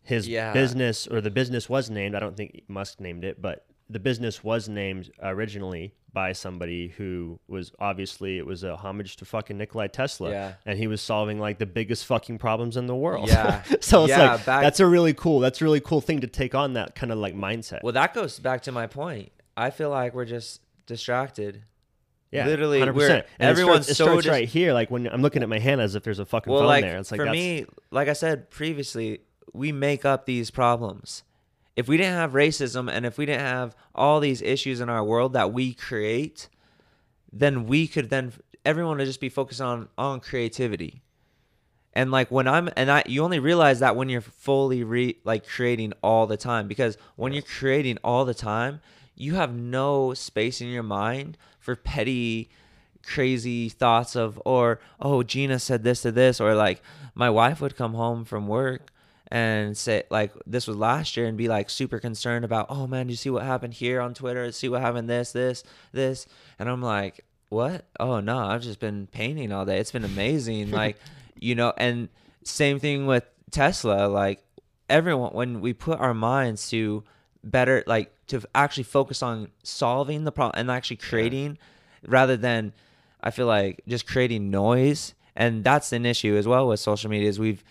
Speaker 1: his
Speaker 4: Yeah.
Speaker 1: business or the business was named. I don't think Musk named it, but the business was named originally by somebody who was obviously it was a homage to fucking Nikolai Tesla
Speaker 4: Yeah.
Speaker 1: and he was solving like the biggest fucking problems in the world.
Speaker 4: Yeah.
Speaker 1: so it's
Speaker 4: Yeah,
Speaker 1: like
Speaker 4: back-
Speaker 1: that's a really cool that's a really cool thing to take on that kind of like mindset.
Speaker 4: Well, that goes back to my point. I feel like we're just distracted.
Speaker 1: yeah,
Speaker 4: literally,
Speaker 1: 100%.
Speaker 4: we're-
Speaker 1: And it
Speaker 4: everyone's
Speaker 1: starts, it
Speaker 4: so
Speaker 1: starts
Speaker 4: dis-
Speaker 1: right here. Like when I'm looking at my hand as if there's a fucking
Speaker 4: Well,
Speaker 1: phone
Speaker 4: like
Speaker 1: there. It's like
Speaker 4: for
Speaker 1: that's,
Speaker 4: me, like I said previously, we make up these problems. If we didn't have racism and if we didn't have all these issues in our world that we create, then we could then everyone would just be focused on on creativity. And like when I'm and I you only realize that when you're fully re like creating all the time because when you're creating all the time, you have no space in your mind for petty crazy thoughts of or oh Gina said this to this or like my wife would come home from work and say like this was last year and be like super concerned about oh man you see what happened here on Twitter? See what happened this this this? And I'm like what? Oh no I've just been painting all day. It's been amazing. Like you know and same thing with Tesla like everyone when we put our minds to better like to actually focus on solving the problem and actually creating rather than I feel like just creating noise and that's an issue as well with social media is we've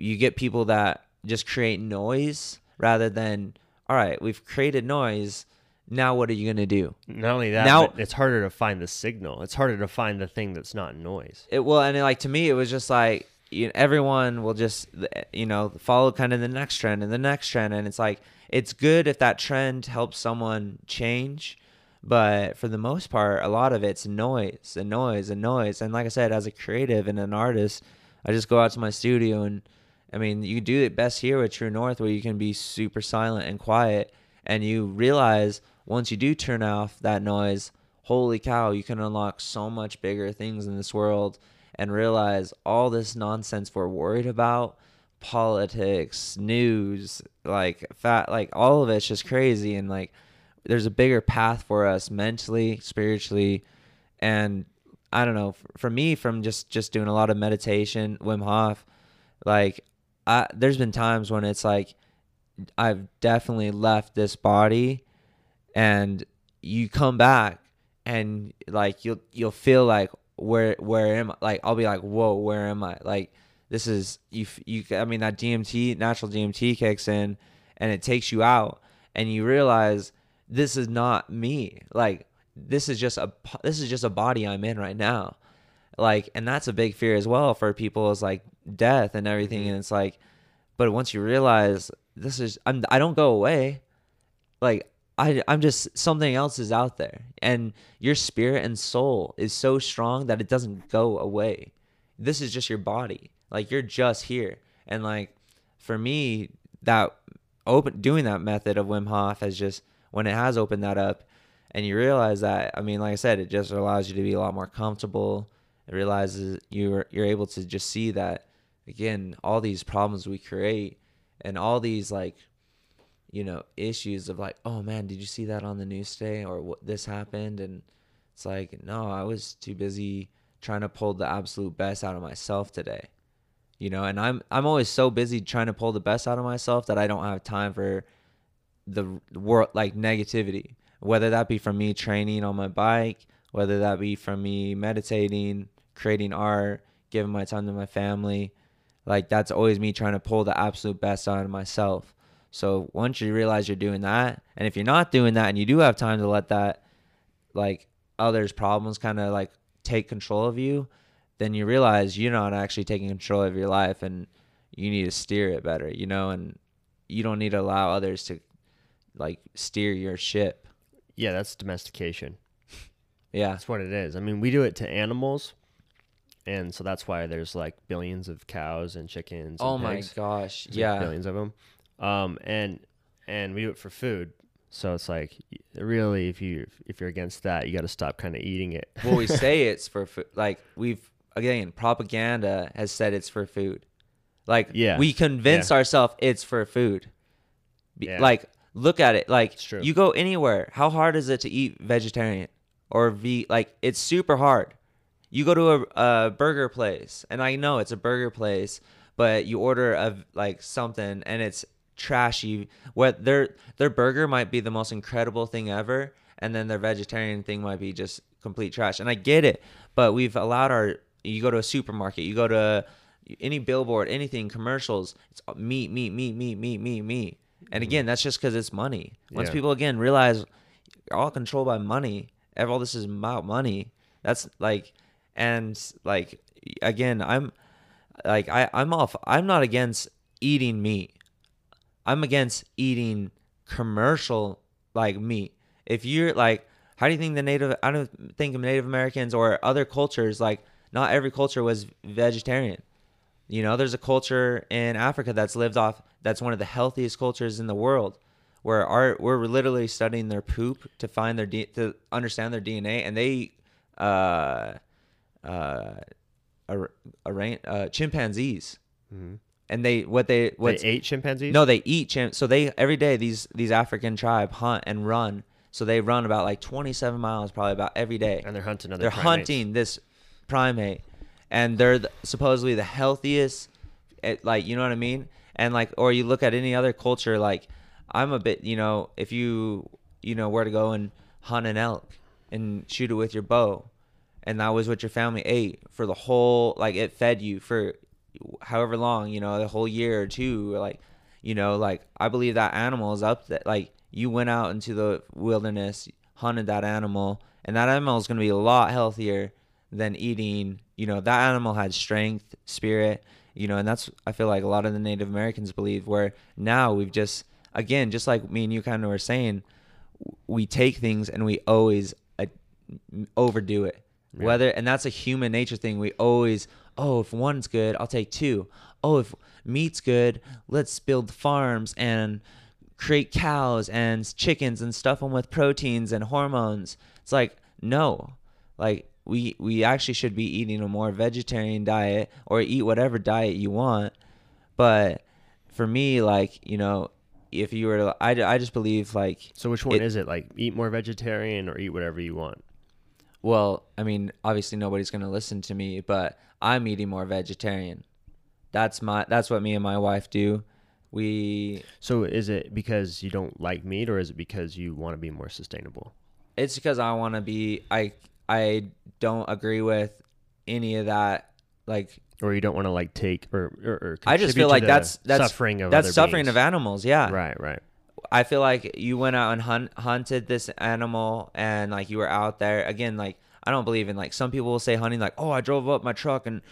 Speaker 4: you get people that just create noise rather than all right we've created noise now what are you going to do
Speaker 1: not only that,
Speaker 4: now-
Speaker 1: it's harder to find the signal. It's harder to find the thing that's not noise.
Speaker 4: it well and like to me it was just like you know, everyone will just you know follow kind of the next trend and the next trend and it's like it's good if that trend helps someone change but for the most part a lot of it's noise and noise and noise and like i said as a creative and an artist i just go out to my studio and i mean you do it best here with true north where you can be super silent and quiet and you realize once you do turn off that noise holy cow you can unlock so much bigger things in this world and realize all this nonsense we're worried about politics news like fat like all of it's just crazy and like there's a bigger path for us mentally spiritually and i don't know for me from just just doing a lot of meditation wim hof like I, there's been times when it's like i've definitely left this body and you come back and like you'll you'll feel like where where am I? Like I'll be like, whoa, where am I? Like this is you you. I mean that DMT natural DMT kicks in and it takes you out and you realize this is not me. Like this is just a this is just a body I'm in right now. Like and that's a big fear as well for people is like death and everything. Mm-hmm. And it's like but once you realize this is I'm I don't go away. Like I, I'm just something else is out there. And your spirit and soul is so strong that it doesn't go away. This is just your body. Like you're just here. And like for me that open doing that method of Wim Hof has just when it has opened that up and you realize that I mean like I said it just allows you to be a lot more comfortable it realizes you're you're able to just see that again all these problems we create and all these like you know, issues of like, oh man, did you see that on the news today or what this happened? And it's like, no, I was too busy trying to pull the absolute best out of myself today. You know, and I'm I'm always so busy trying to pull the best out of myself that I don't have time for the world like negativity. Whether that be from me training on my bike, whether that be from me meditating, creating art, giving my time to my family, like that's always me trying to pull the absolute best out of myself. So once you realize you're doing that, and if you're not doing that and you do have time to let that like others' problems kind of like take control of you, then you realize you're not actually taking control of your life and you need to steer it better, you know, and you don't need to allow others to like steer your ship.
Speaker 1: Yeah, that's domestication.
Speaker 4: Yeah.
Speaker 1: That's what it is. I mean, we do it to animals, and so that's why there's like billions of cows and chickens. And
Speaker 4: Oh my
Speaker 1: pigs.
Speaker 4: gosh.
Speaker 1: There's, like,
Speaker 4: Yeah.
Speaker 1: billions of them. Um, and and we do it for food. So it's like really, if you if you're against that, you got to stop kind of eating it.
Speaker 4: well, we say it's for food. Like we've again, propaganda has said it's for food. Like
Speaker 1: Yeah.
Speaker 4: we convince
Speaker 1: Yeah.
Speaker 4: ourselves it's for food.
Speaker 1: Yeah.
Speaker 4: Like look at it. Like you go anywhere. How hard is it to eat vegetarian or ve? Like it's super hard. You go to a, a burger place, and I know it's a burger place, but you order a like something, and it's trashy. What their their burger might be the most incredible thing ever, and then their vegetarian thing might be just complete trash. And I get it, but we've allowed our. You go to a supermarket, you go to any billboard, anything, commercials. It's meat, meat, meat, meat, meat, meat, meat. And mm-hmm. again, that's just because it's money. Once
Speaker 1: Yeah.
Speaker 4: people again realize you're all controlled by money, all this is about money. That's like, and like again, I'm like I I'm off. I'm not against eating meat. I'm against eating commercial like meat. If you're like, how do you think the native? I don't think Native Americans or other cultures like not every culture was vegetarian. You know, there's a culture in Africa that's lived off. That's one of the healthiest cultures in the world, where our we're literally studying their poop to find their D, to understand their DNA, and they uh uh, ar- arra- uh chimpanzees, and they what they what
Speaker 1: Mm-hmm. they ate chimpanzees.
Speaker 4: no, they eat chimp. So they every day these these African tribe hunt and run. So they run about like 27 miles probably about every day.
Speaker 1: and they're hunting other.
Speaker 4: they're
Speaker 1: primates.
Speaker 4: hunting this primate, and they're the, supposedly the healthiest. It, like you know what I mean? And like, or you look at any other culture. Like, I'm a bit. You know, if you you know where to go and hunt an elk and shoot it with your bow, and that was what your family ate for the whole. Like it fed you for however long. You know, the whole year or two. Or like, you know, like I believe that animal is up that like you went out into the wilderness, hunted that animal, and that animal is going to be a lot healthier than eating. You know, that animal had strength, spirit. You know, and that's I feel like a lot of the Native Americans believe. Where now we've just again, just like me and you kind of were saying, we take things and we always uh, overdo it. Whether and that's a human nature thing. We always, oh, if one's good, I'll take two. Oh, if meat's good, let's build farms and create cows and chickens and stuff them with proteins and hormones. It's like no, like we we actually should be eating a more vegetarian diet or eat whatever diet you want. But for me, like you know, if you were to, I, I just believe like
Speaker 1: So which one
Speaker 4: It-
Speaker 1: is it? Like eat more vegetarian or eat whatever you want?
Speaker 4: Well, I mean, obviously nobody's going to listen to me, but I'm eating more vegetarian. That's my that's what me and my wife do. We
Speaker 1: So is it because you don't like meat, or is it because you want to be more sustainable?
Speaker 4: it's because I want to be I I don't agree with any of that like
Speaker 1: Or you don't want to like take or or, or
Speaker 4: I just feel like that's that's
Speaker 1: suffering of
Speaker 4: that's suffering
Speaker 1: beings.
Speaker 4: of animals, yeah.
Speaker 1: Right, right.
Speaker 4: I feel like you went out and hunt, hunted this animal and like you were out there. Again like I don't believe in like some people will say hunting like oh I drove up my truck and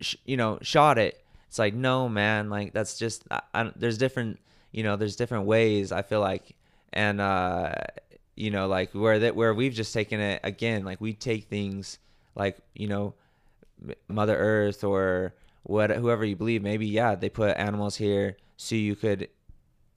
Speaker 4: sh- you know shot it. It's like no man. Like that's just I, I, there's different you know there's different ways I feel like. And uh you know like where that where we've just taken it again like we take things like you know mother earth or what whoever you believe. Maybe yeah they put animals here so you could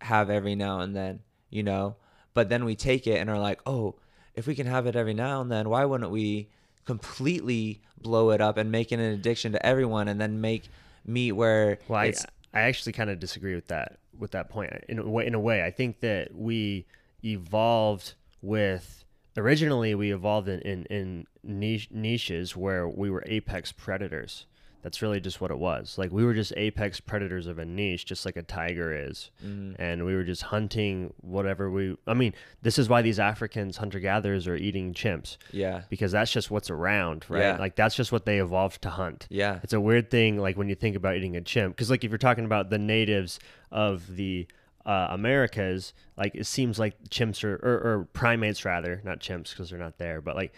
Speaker 4: have every now and then, you know. But then we take it and are like, oh, if we can have it every now and then, why wouldn't we completely blow it up and make it an addiction to everyone and then make meat where
Speaker 1: Well, I, I actually kind of disagree with that. with that point. In a way, in a way, I think that we evolved with originally we evolved in in, in niche, niches where we were apex predators. That's really just what it was. Like we were just apex predators of a niche, just like a tiger is, and we were just hunting whatever we. I mean, this is why these Africans hunter gatherers are eating chimps
Speaker 4: Yeah.
Speaker 1: because that's just what's around, right?
Speaker 4: Yeah.
Speaker 1: Like that's just what they evolved to hunt.
Speaker 4: Yeah.
Speaker 1: It's a weird thing, like when you think about eating a chimp, because like if you're talking about the natives of the uh, Americas, like it seems like chimps are or, or primates rather, not chimps because they're not there, but like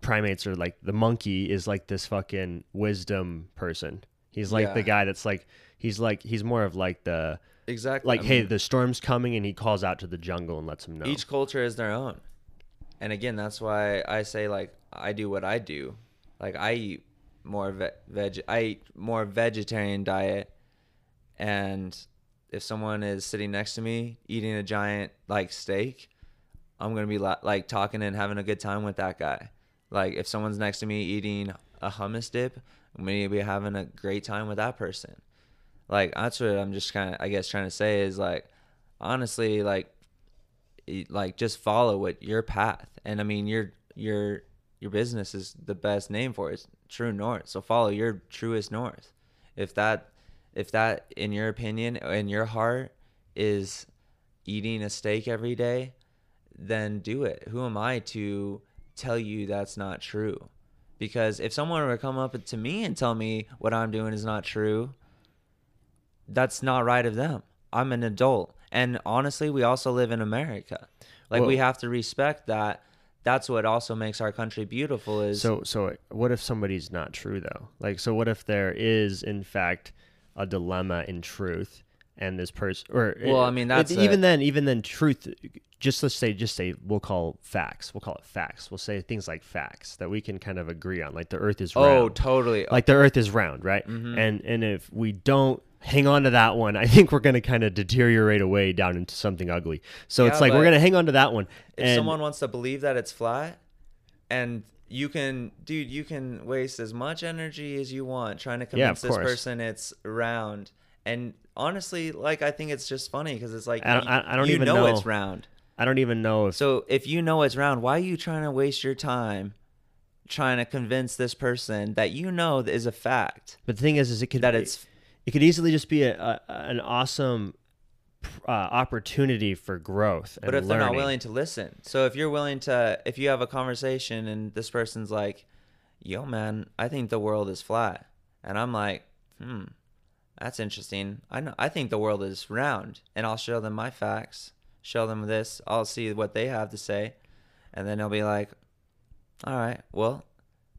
Speaker 1: primates are like the monkey is like this fucking wisdom person. He's like the guy that's like he's like he's more of like the
Speaker 4: Exactly.
Speaker 1: like
Speaker 4: I
Speaker 1: hey
Speaker 4: mean,
Speaker 1: the storm's coming and he calls out to the jungle and lets him know.
Speaker 4: each culture is their own. And again, that's why I say like I do what I do. Like I eat more ve- veg I eat more vegetarian diet and if someone is sitting next to me eating a giant like steak, I'm to be la- like talking and having a good time with that guy. Like if someone's next to me eating a hummus dip, I'm going be having a great time with that person. Like that's what I'm just kind of I guess trying to say is like honestly like like just follow what your path. And i mean your your your business is the best name for it. It's true north. So follow your truest north. If that if that in your opinion in your heart is eating a steak every day then do it. Who am i to tell you that's not true because if someone were to come up to me and tell me what i'm doing is not true that's not right of them. I'm an adult. And honestly, we also live in America. Like we have to respect that. That's what also makes our country beautiful is
Speaker 1: So so what if somebody's not true though? Like so what if there is in fact a dilemma in truth and this person or
Speaker 4: Well, I mean, that's
Speaker 1: even
Speaker 4: a-
Speaker 1: then even then truth just let's say just say we'll call facts. We'll call it facts. We'll say things like facts that we can kind of agree on like the earth is round.
Speaker 4: Oh, totally.
Speaker 1: Like the earth is round, right?
Speaker 4: Mm-hmm.
Speaker 1: And and if we don't hang on to that one, I think we're going to kind of deteriorate away down into something ugly. So it's like we're going to hang on to that one.
Speaker 4: if
Speaker 1: and
Speaker 4: someone wants to believe that it's flat and you can dude, you can waste as much energy as you want trying to
Speaker 1: Yeah,
Speaker 4: convince this person it's round. And honestly, like I think it's just funny because it's like
Speaker 1: I don't-
Speaker 4: you,
Speaker 1: I- I don't
Speaker 4: you
Speaker 1: even
Speaker 4: know,
Speaker 1: know.
Speaker 4: it's round.
Speaker 1: I don't even know if
Speaker 4: So if you know it's round, why are you trying to waste your time trying to convince this person that you know is a fact
Speaker 1: But the thing is, is it could
Speaker 4: that it's
Speaker 1: it could easily just be a, a an awesome uh, opportunity for growth.
Speaker 4: but if they're not willing to listen. So if you're willing to if you have a conversation and this person's like, "Yo man, I think the world is flat." And I'm like, "Hmm. That's interesting. I know I think the world is round." And I'll show them my facts, show them this, I'll see what they have to say, and then they'll be like, "All right, well,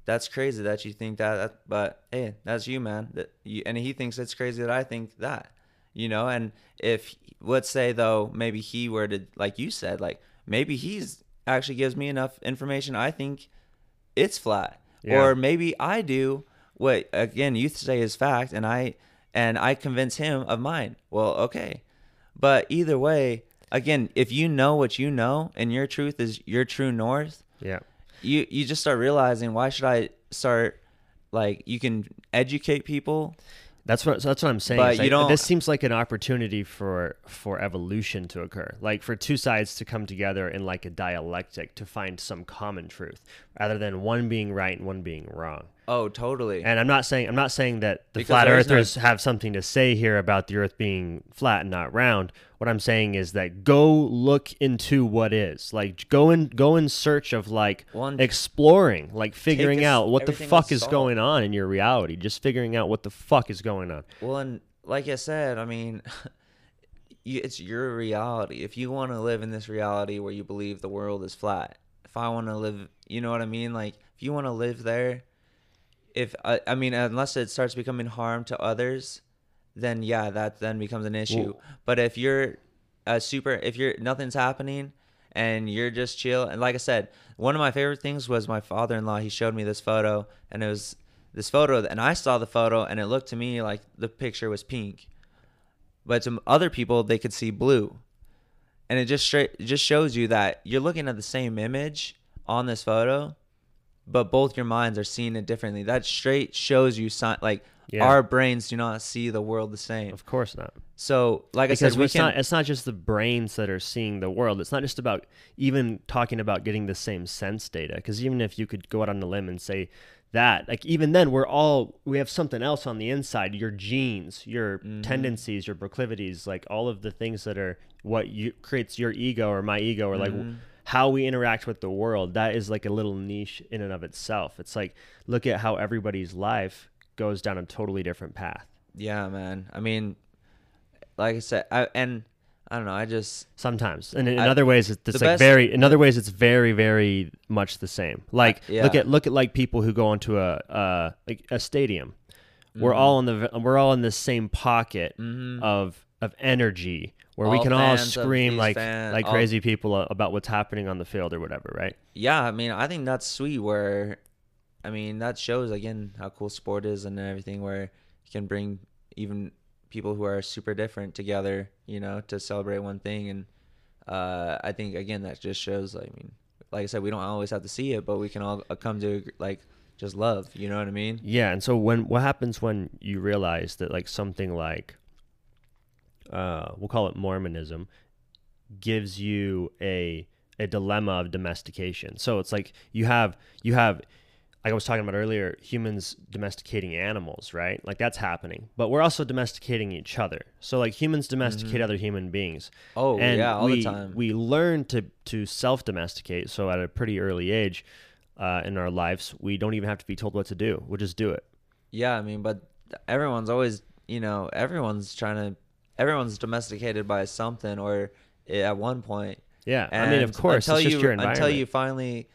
Speaker 4: that's crazy that you think that, that but hey that's you man that you, and he thinks it's crazy that i think that you know and if let's say though maybe he were to like you said like maybe he's actually gives me enough information i think it's flat
Speaker 1: Yeah.
Speaker 4: or maybe i do what again you say is fact and i and i convince him of mine. Well okay. But either way again if you know what you know and your truth is your true north
Speaker 1: yeah,
Speaker 4: you you just start realizing why should I start like you can educate people.
Speaker 1: That's what that's what I'm saying.
Speaker 4: But you don't-
Speaker 1: This seems like an opportunity for for evolution to occur, like for two sides to come together in like a dialectic to find some common truth, rather than one being right and one being wrong.
Speaker 4: oh totally
Speaker 1: And I'm not saying I'm not saying that the
Speaker 4: Because
Speaker 1: flat
Speaker 4: is no-
Speaker 1: earthers have something to say here about the earth being flat and not round. What I'm saying is that go look into what is. Like go in go in search of like
Speaker 4: One-
Speaker 1: exploring, like figuring out what the fuck is going on in your reality. Just figuring out what the fuck is going on.
Speaker 4: well and like I said I mean it's your reality if you want to live in this reality where you believe the world is flat if I want to live you know what I mean? Like if you want to live there if I, I mean unless it starts becoming harm to others then yeah that then becomes an issue. But if you're a super if you're nothing's happening and you're just chill and like i said one of my favorite things was my father-in-law he showed me this photo and it was this photo and i saw the photo and it looked to me like the picture was pink. But to other people they could see blue and it just straight it just shows you that you're looking at the same image on this photo but both your minds are seeing it differently. That straight shows you like
Speaker 1: Yeah.
Speaker 4: our brains do not see the world the same.
Speaker 1: Of course not.
Speaker 4: So, like I
Speaker 1: because
Speaker 4: said, we
Speaker 1: it's
Speaker 4: can.
Speaker 1: not it's not just the brains that are seeing the world. It's not just about even talking about getting the same sense data. Because even if you could go out on a limb and say that, like even then, we're all we have something else on the inside. Your genes, your
Speaker 4: Mm-hmm.
Speaker 1: tendencies, your proclivities, like all of the things that are what you creates your ego or my ego or like
Speaker 4: Mm-hmm.
Speaker 1: how we interact with the world. That is like a little niche in and of itself. It's like look at how everybody's life goes down a totally different path.
Speaker 4: yeah, man. I mean, like I said, I, and I don't know. I just
Speaker 1: Sometimes, and in,
Speaker 4: I-
Speaker 1: other ways, it's, it's like
Speaker 4: best-
Speaker 1: very. In other ways, it's very, very much the same. Like
Speaker 4: yeah.
Speaker 1: look at look at like people who go into a uh like a stadium. We're
Speaker 4: Mm-hmm.
Speaker 1: all in the we're all in the same pocket of of energy where we can all scream like
Speaker 4: fan-
Speaker 1: like
Speaker 4: all-
Speaker 1: crazy people about what's happening on the field or whatever, right?
Speaker 4: yeah. I mean, I think that's sweet. Where, I mean, that shows again how cool sport is and everything. Where you can bring even people who are super different together, you know, to celebrate one thing. And uh, I think again that just shows. I mean, like I said, we don't always have to see it, but we can all uh, come to like just love. You know what I mean?
Speaker 1: Yeah, and so when what happens when you realize that like something like uh we'll call it Mormonism gives you a a dilemma of domestication. So it's like you have you have like I was talking about earlier, humans domesticating animals, right? Like that's happening. But we're also domesticating each other. So like humans domesticate other human beings.
Speaker 4: Oh,
Speaker 1: and
Speaker 4: yeah, all the
Speaker 1: we,
Speaker 4: time.
Speaker 1: We learn to to self domesticate. So at a pretty early age uh, in our lives, we don't even have to be told what to do. We'll just do it.
Speaker 4: Yeah, I mean, but everyone's always, you know, everyone's trying to, everyone's domesticated by something or at one point.
Speaker 1: Yeah, I mean, of course,
Speaker 4: until
Speaker 1: it's just
Speaker 4: you
Speaker 1: your environment.
Speaker 4: until you finally,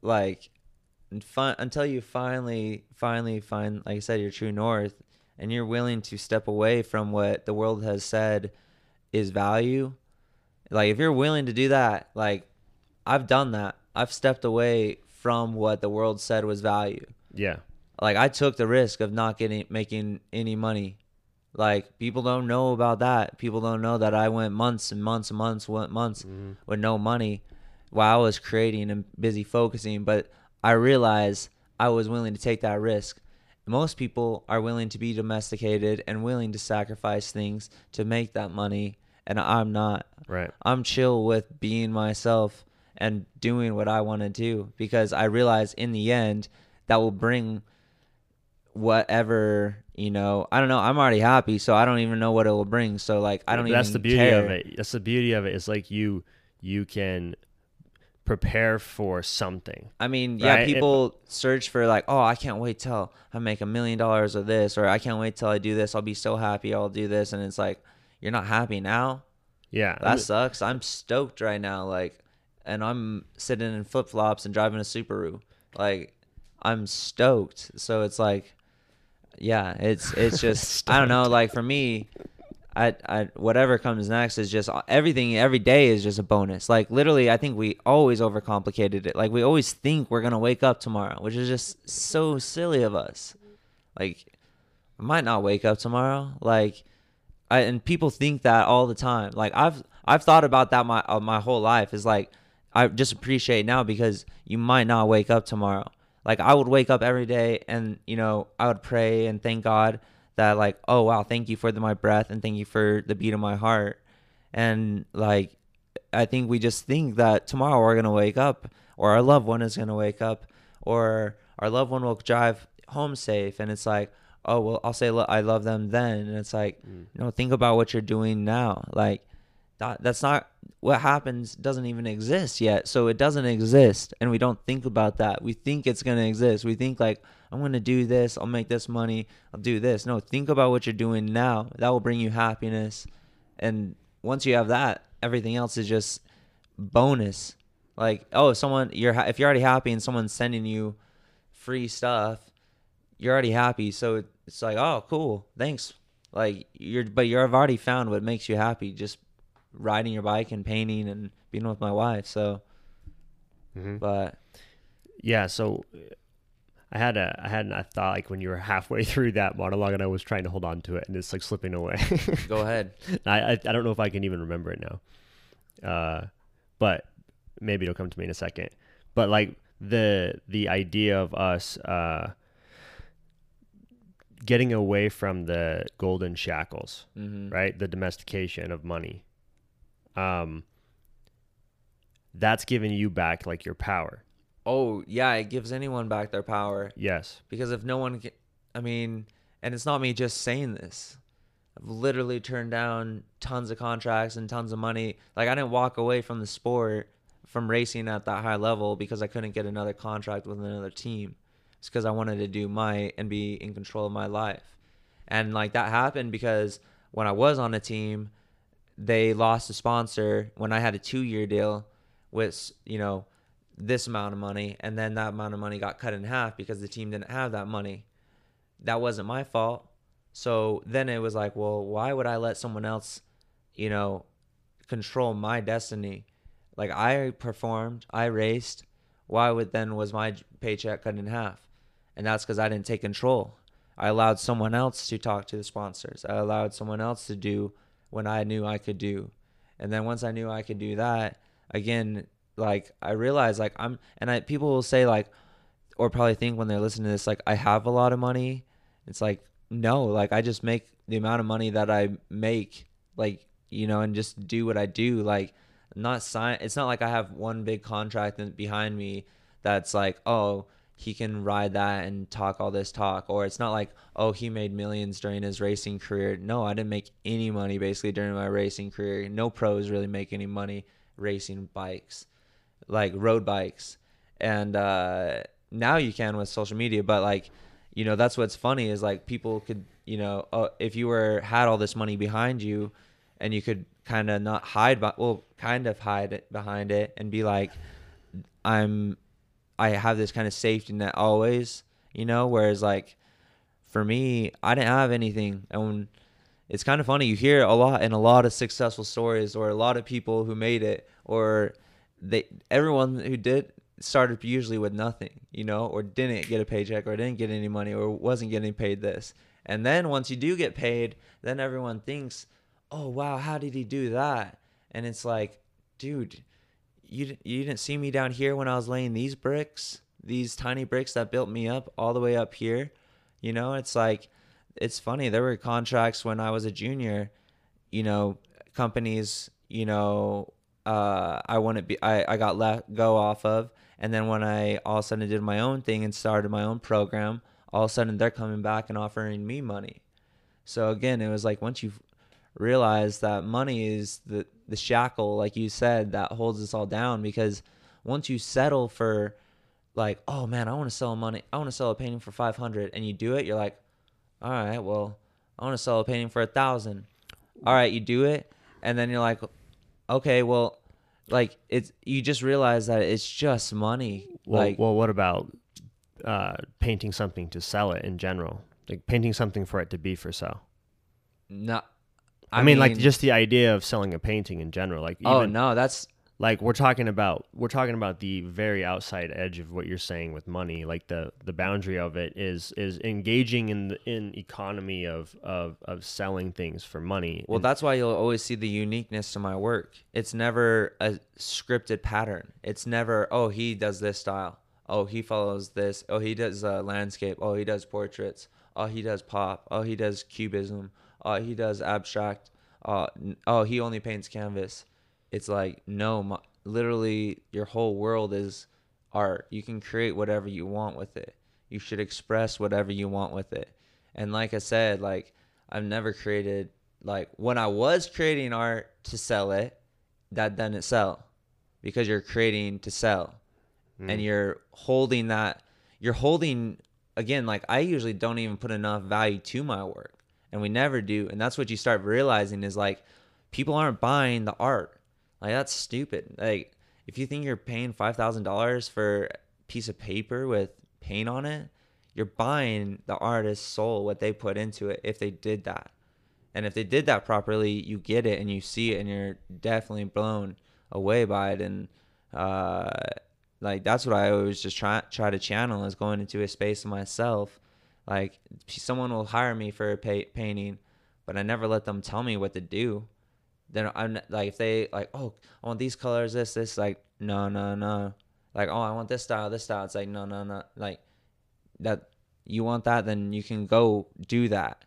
Speaker 4: like, fi- until you finally, finally find, like I said, your true north, and you're willing to step away from what the world has said is value. Like, if you're willing to do that, like, I've done that. I've stepped away from what the world said was value
Speaker 1: yeah,
Speaker 4: like I took the risk of not getting making any money. Like people don't know about that. People don't know that I went months and months and months, went months mm-hmm. with no money while I was creating and busy focusing. But I realized I was willing to take that risk. Most people are willing to be domesticated and willing to sacrifice things to make that money, and I'm not.
Speaker 1: right.
Speaker 4: I'm chill with being myself and doing what I want to do because I realize in the end that will bring whatever you know. I don't know. I'm already happy, so I don't even know what it will bring. So like I don't even know.
Speaker 1: That's the beauty
Speaker 4: care.
Speaker 1: of it. That's the beauty of it it. Is like you you can prepare for something.
Speaker 4: I mean, yeah,
Speaker 1: Right, it-
Speaker 4: people search for like, oh, I can't wait till I make a million dollars of this, or I can't wait till I do this. I'll be so happy. I'll do this, and it's like, you're not happy now.
Speaker 1: Yeah, I
Speaker 4: That
Speaker 1: mean-
Speaker 4: sucks. I'm stoked right now, like, and I'm sitting in flip flops and driving a Subaru. Like, I'm stoked. So it's like, yeah, it's it's just I don't know. Like for me, I I whatever comes next is just everything. Every day is just a bonus. Like literally, I think we always overcomplicated it. Like we always think we're gonna wake up tomorrow, which is just so silly of us. Like, I might not wake up tomorrow. Like, I, and people think that all the time. Like I've I've thought about that my uh, my whole life. Is like I just appreciate now because you might not wake up tomorrow. Like I would wake up every day and you know I would pray and thank God that like oh wow thank you for the, my breath and thank you for the beat of my heart. And like I think we just think that tomorrow we're gonna wake up or our loved one is gonna wake up or our loved one will drive home safe and it's like oh well I'll say I love them then. And it's like mm. you know think about what you're doing now. Like that, that's not what happens doesn't even exist yet. So it doesn't exist and we don't think about that. We think it's going to exist. We think like i'm going to do this i'll make this money i'll do this. No think about what you're doing now. That will bring you happiness. And once you have that everything else is just bonus. Like oh someone you're if you're already happy and someone's sending you free stuff you're already happy. So it's like oh cool. Thanks. Like you're but you've already found what makes you happy. Just riding your bike and painting and being with my wife so
Speaker 1: Mhm.
Speaker 4: but
Speaker 1: yeah. So I had a I had a thought like when you were halfway through that monologue and I was trying to hold on to it and it's like slipping away.
Speaker 4: go ahead
Speaker 1: I, I I don't know if I can even remember it now. Uh, but maybe it'll come to me in a second. But like the the idea of us uh getting away from the golden shackles,
Speaker 4: Mm-hmm.
Speaker 1: right? The domestication of money. Um, that's giving you back like your power.
Speaker 4: Oh yeah, it gives anyone back their power
Speaker 1: Yes.
Speaker 4: because if no one, can, I mean, and it's not me just saying this. I've literally turned down tons of contracts and tons of money. Like I didn't walk away from the sport, from racing at that high level because I couldn't get another contract with another team. It's because I wanted to do my and be in control of my life, and like that happened because when I was on a team, they lost a sponsor when I had a two-year deal with you know this amount of money, and then that amount of money got cut in half because the team didn't have that money. That wasn't my fault. So then it was like, well, why would I let someone else, you know, control my destiny? Like I performed, I raced. Why would then was my paycheck cut in half? And that's because I didn't take control. I allowed someone else to talk to the sponsors. I allowed someone else to do what I knew I could do. And then once I knew I could do that, again, like I realized like I'm and I people will say like or probably think when they're listening to this like I have a lot of money. It's like no, like I just make the amount of money that I make like you know and just do what I do like not sign it's not like I have one big contract behind me that's like oh he can ride that and talk all this talk. Or it's not like oh he made millions during his racing career. No i didn't make any money basically during my racing career. No pros really make any money racing bikes like road bikes. And uh now you can with social media but like you know that's what's funny is like people could you know uh, if you were had all this money behind you and you could kind of not hide but well kind of hide it behind it and be like i'm i have this kind of safety net always you know whereas like for me i didn't have anything. And it's kind of funny you hear a lot in a lot of successful stories or a lot of people who made it or they everyone who did started usually with nothing you know or didn't get a paycheck or didn't get any money or wasn't getting paid this. And then once you do get paid then everyone thinks oh wow how did he do that? And it's like dude you you didn't see me down here when I was laying these bricks, these tiny bricks that built me up all the way up here. You know, it's like it's funny. There were contracts when I was a junior, you know, companies, you know, uh, I wouldn't be, I, I got let go off of. And then when I all of a sudden did my own thing and started my own program, all of a sudden they're coming back and offering me money. So again, it was like once you realize that money is the the shackle, like you said, that holds us all down. Because once you settle for, like, oh man, I want to sell money, I want to sell a painting for five hundred, and you do it, you're like, all right, well, I want to sell a painting for a thousand. All right, you do it, and then you're like, okay, well, like it's you just realize that it's just money.
Speaker 1: Well,
Speaker 4: like,
Speaker 1: well, what about uh, painting something to sell it in general? Like painting something for it to be for sale.
Speaker 4: not.
Speaker 1: I, mean, like just the idea of selling a painting in general. Like, even,
Speaker 4: oh no, that's
Speaker 1: like we're talking about we're talking about the very outside edge of what you're saying with money. Like the the boundary of it is is engaging in the in economy of of of selling things for money.
Speaker 4: Well,
Speaker 1: And-
Speaker 4: that's why you'll always see the uniqueness to my work. It's never a scripted pattern. It's never, oh, he does this style. Oh, he follows this. Oh, he does uh, landscape. Oh, he does portraits. Oh, he does pop. Oh, he does cubism. Oh, he does abstract. Uh, oh, he only paints canvas. It's like, no, my, literally, your whole world is art. You can create whatever you want with it. You should express whatever you want with it. And like I said, like I've never created like when I was creating art to sell it, that didn't sell because you're creating to sell and you're holding that you're holding again like I usually don't even put enough value to my work and we never do and that's what you start realizing is like people aren't buying the art. Like that's stupid. Like if you think you're paying $5000 for a piece of paper with paint on it you're buying the artist's soul what they put into it if they did that. And if they did that properly you get it and you see it and you're definitely blown away by it. And uh like that's what i always just try try to channel is going into a space myself like someone will hire me for a pa- painting but i never let them tell me what to do then i'm like if they like oh i want these colors this this like no no no like oh i want this style this style it's like no no no like that you want that, then you can go do that.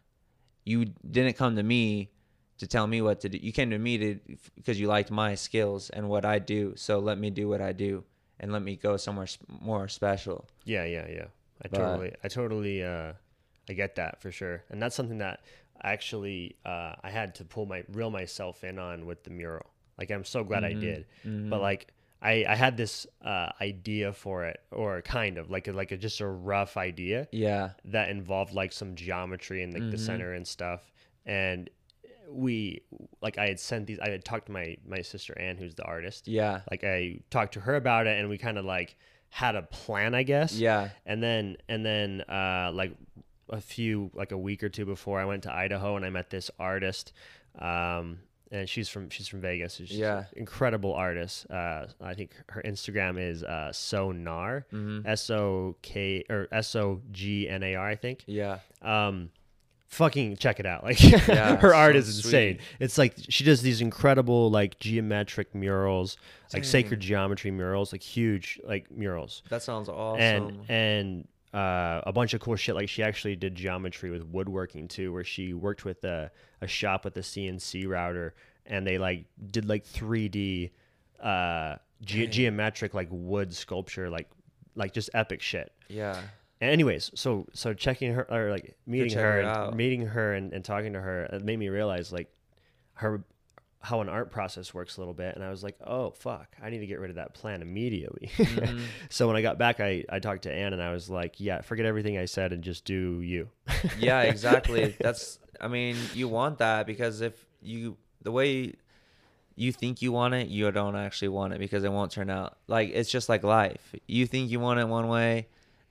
Speaker 4: You didn't come to me to tell me what to do. You came to me to because you liked my skills and what I do. So let me do what I do and let me go somewhere more special.
Speaker 1: Yeah, yeah, yeah. I
Speaker 4: But-
Speaker 1: totally, I totally, uh, I get that for sure, and that's something that actually uh, I had to pull my reel myself in on with the mural. Like I'm so glad
Speaker 4: Mm-hmm.
Speaker 1: I did, but like I, I had this uh, idea for it, or kind of like a, like a, just a rough idea
Speaker 4: Yeah.
Speaker 1: that involved like some geometry and like
Speaker 4: Mm-hmm.
Speaker 1: the center and stuff, and we like I had sent these. I had talked to my my sister Anne, who's the artist,
Speaker 4: Yeah.
Speaker 1: like I talked to her about it and we kind of like had a plan, I guess.
Speaker 4: Yeah.
Speaker 1: And then and then uh like a few like a week or two before I went to Idaho and I met this artist um and she's from she's from Vegas. She's
Speaker 4: Yeah.
Speaker 1: an incredible artist. Uh I think her Instagram is uh Sonar.
Speaker 4: Mm-hmm.
Speaker 1: S O K or S O G N A R I think
Speaker 4: Yeah.
Speaker 1: um fucking check it out. Like
Speaker 4: Yeah,
Speaker 1: her art is insane.
Speaker 4: Sweet.
Speaker 1: it's like she does these incredible like geometric murals like sacred geometry murals like huge like murals.
Speaker 4: That sounds awesome.
Speaker 1: and and uh, a bunch of cool shit. Like she actually did geometry with woodworking too where she worked with a, a shop with a cnc router and they like did like 3d uh ge- geometric like wood sculpture like like just epic shit.
Speaker 4: Yeah.
Speaker 1: Anyways so so checking her or like meeting her
Speaker 4: her
Speaker 1: and meeting her and, and talking to her it made me realize like her how an art process works a little bit and i was like oh fuck i need to get rid of that plan immediately
Speaker 4: Mm-hmm.
Speaker 1: so when i got back i i talked to anne and i was like yeah forget everything i said and just do you
Speaker 4: yeah, exactly. That's I mean, you want that because if you the way you think you want it, you don't actually want it because it won't turn out. Like it's just like life. You think you want it one way,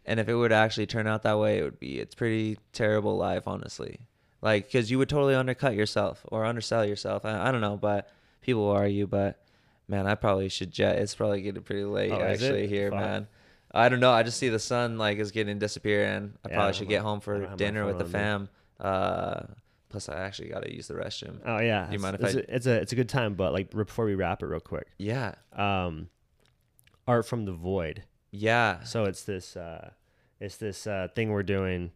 Speaker 4: and if it to actually turn out that way, it would be it's pretty terrible life, honestly. Like cuz you would totally undercut yourself or undersell yourself. I, I don't know, but people will argue, but man, I probably should jet. It's probably getting pretty late
Speaker 1: Oh,
Speaker 4: actually here,
Speaker 1: Fuck.
Speaker 4: man. I don't know. I just see the sun like is getting disappear, and I
Speaker 1: Yeah,
Speaker 4: probably
Speaker 1: don't
Speaker 4: should get home for
Speaker 1: don't have my
Speaker 4: dinner with the fam. Uh, plus, I actually got to use the restroom.
Speaker 1: oh yeah
Speaker 4: Do you mind if
Speaker 1: it's,
Speaker 4: I-
Speaker 1: a, it's a it's a good time but like before we wrap it real quick
Speaker 4: Yeah,
Speaker 1: um art from the void
Speaker 4: yeah,
Speaker 1: So it's this uh, it's this uh, thing we're doing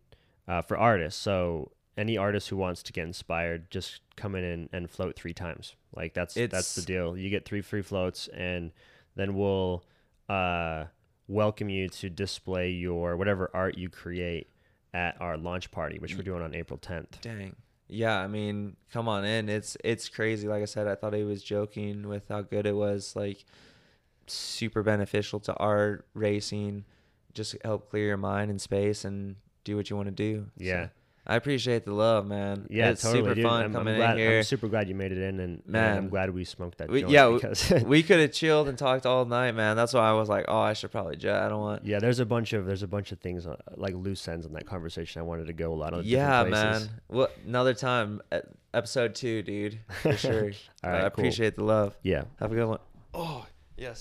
Speaker 1: uh, for artists. So any artist who wants to get inspired, just come in and, and float three times. Like that's that's the deal. You get three free floats, and then we'll uh, welcome you to display your whatever art you create at our launch party, which we're doing on April 10th.
Speaker 4: Dang. Yeah, I mean, come on in. It's it's crazy. Like I said, I thought he was joking with how good it was. Like super beneficial to art, racing, just help clear your mind and space and do what you want to do. So,
Speaker 1: Yeah.
Speaker 4: I appreciate the love, man.
Speaker 1: Yeah,
Speaker 4: it's
Speaker 1: totally,
Speaker 4: super
Speaker 1: dude.
Speaker 4: fun
Speaker 1: I'm,
Speaker 4: coming
Speaker 1: I'm glad,
Speaker 4: in here.
Speaker 1: I'm super glad you made it in, and man,
Speaker 4: Man.
Speaker 1: I'm glad we smoked that
Speaker 4: We-
Speaker 1: joint
Speaker 4: yeah, we-
Speaker 1: because
Speaker 4: we could have chilled and talked all night, man. That's why I was like, oh, I should probably jet. I don't want.
Speaker 1: Yeah, there's a bunch of there's a bunch of things uh, like loose ends in that conversation. I wanted to go a lot of
Speaker 4: Yeah,
Speaker 1: places.
Speaker 4: man. Well, another time, episode two, dude, for sure.
Speaker 1: All
Speaker 4: But
Speaker 1: right,
Speaker 4: I
Speaker 1: cool.
Speaker 4: appreciate the love.
Speaker 1: Yeah.
Speaker 4: Have a good one. Oh, I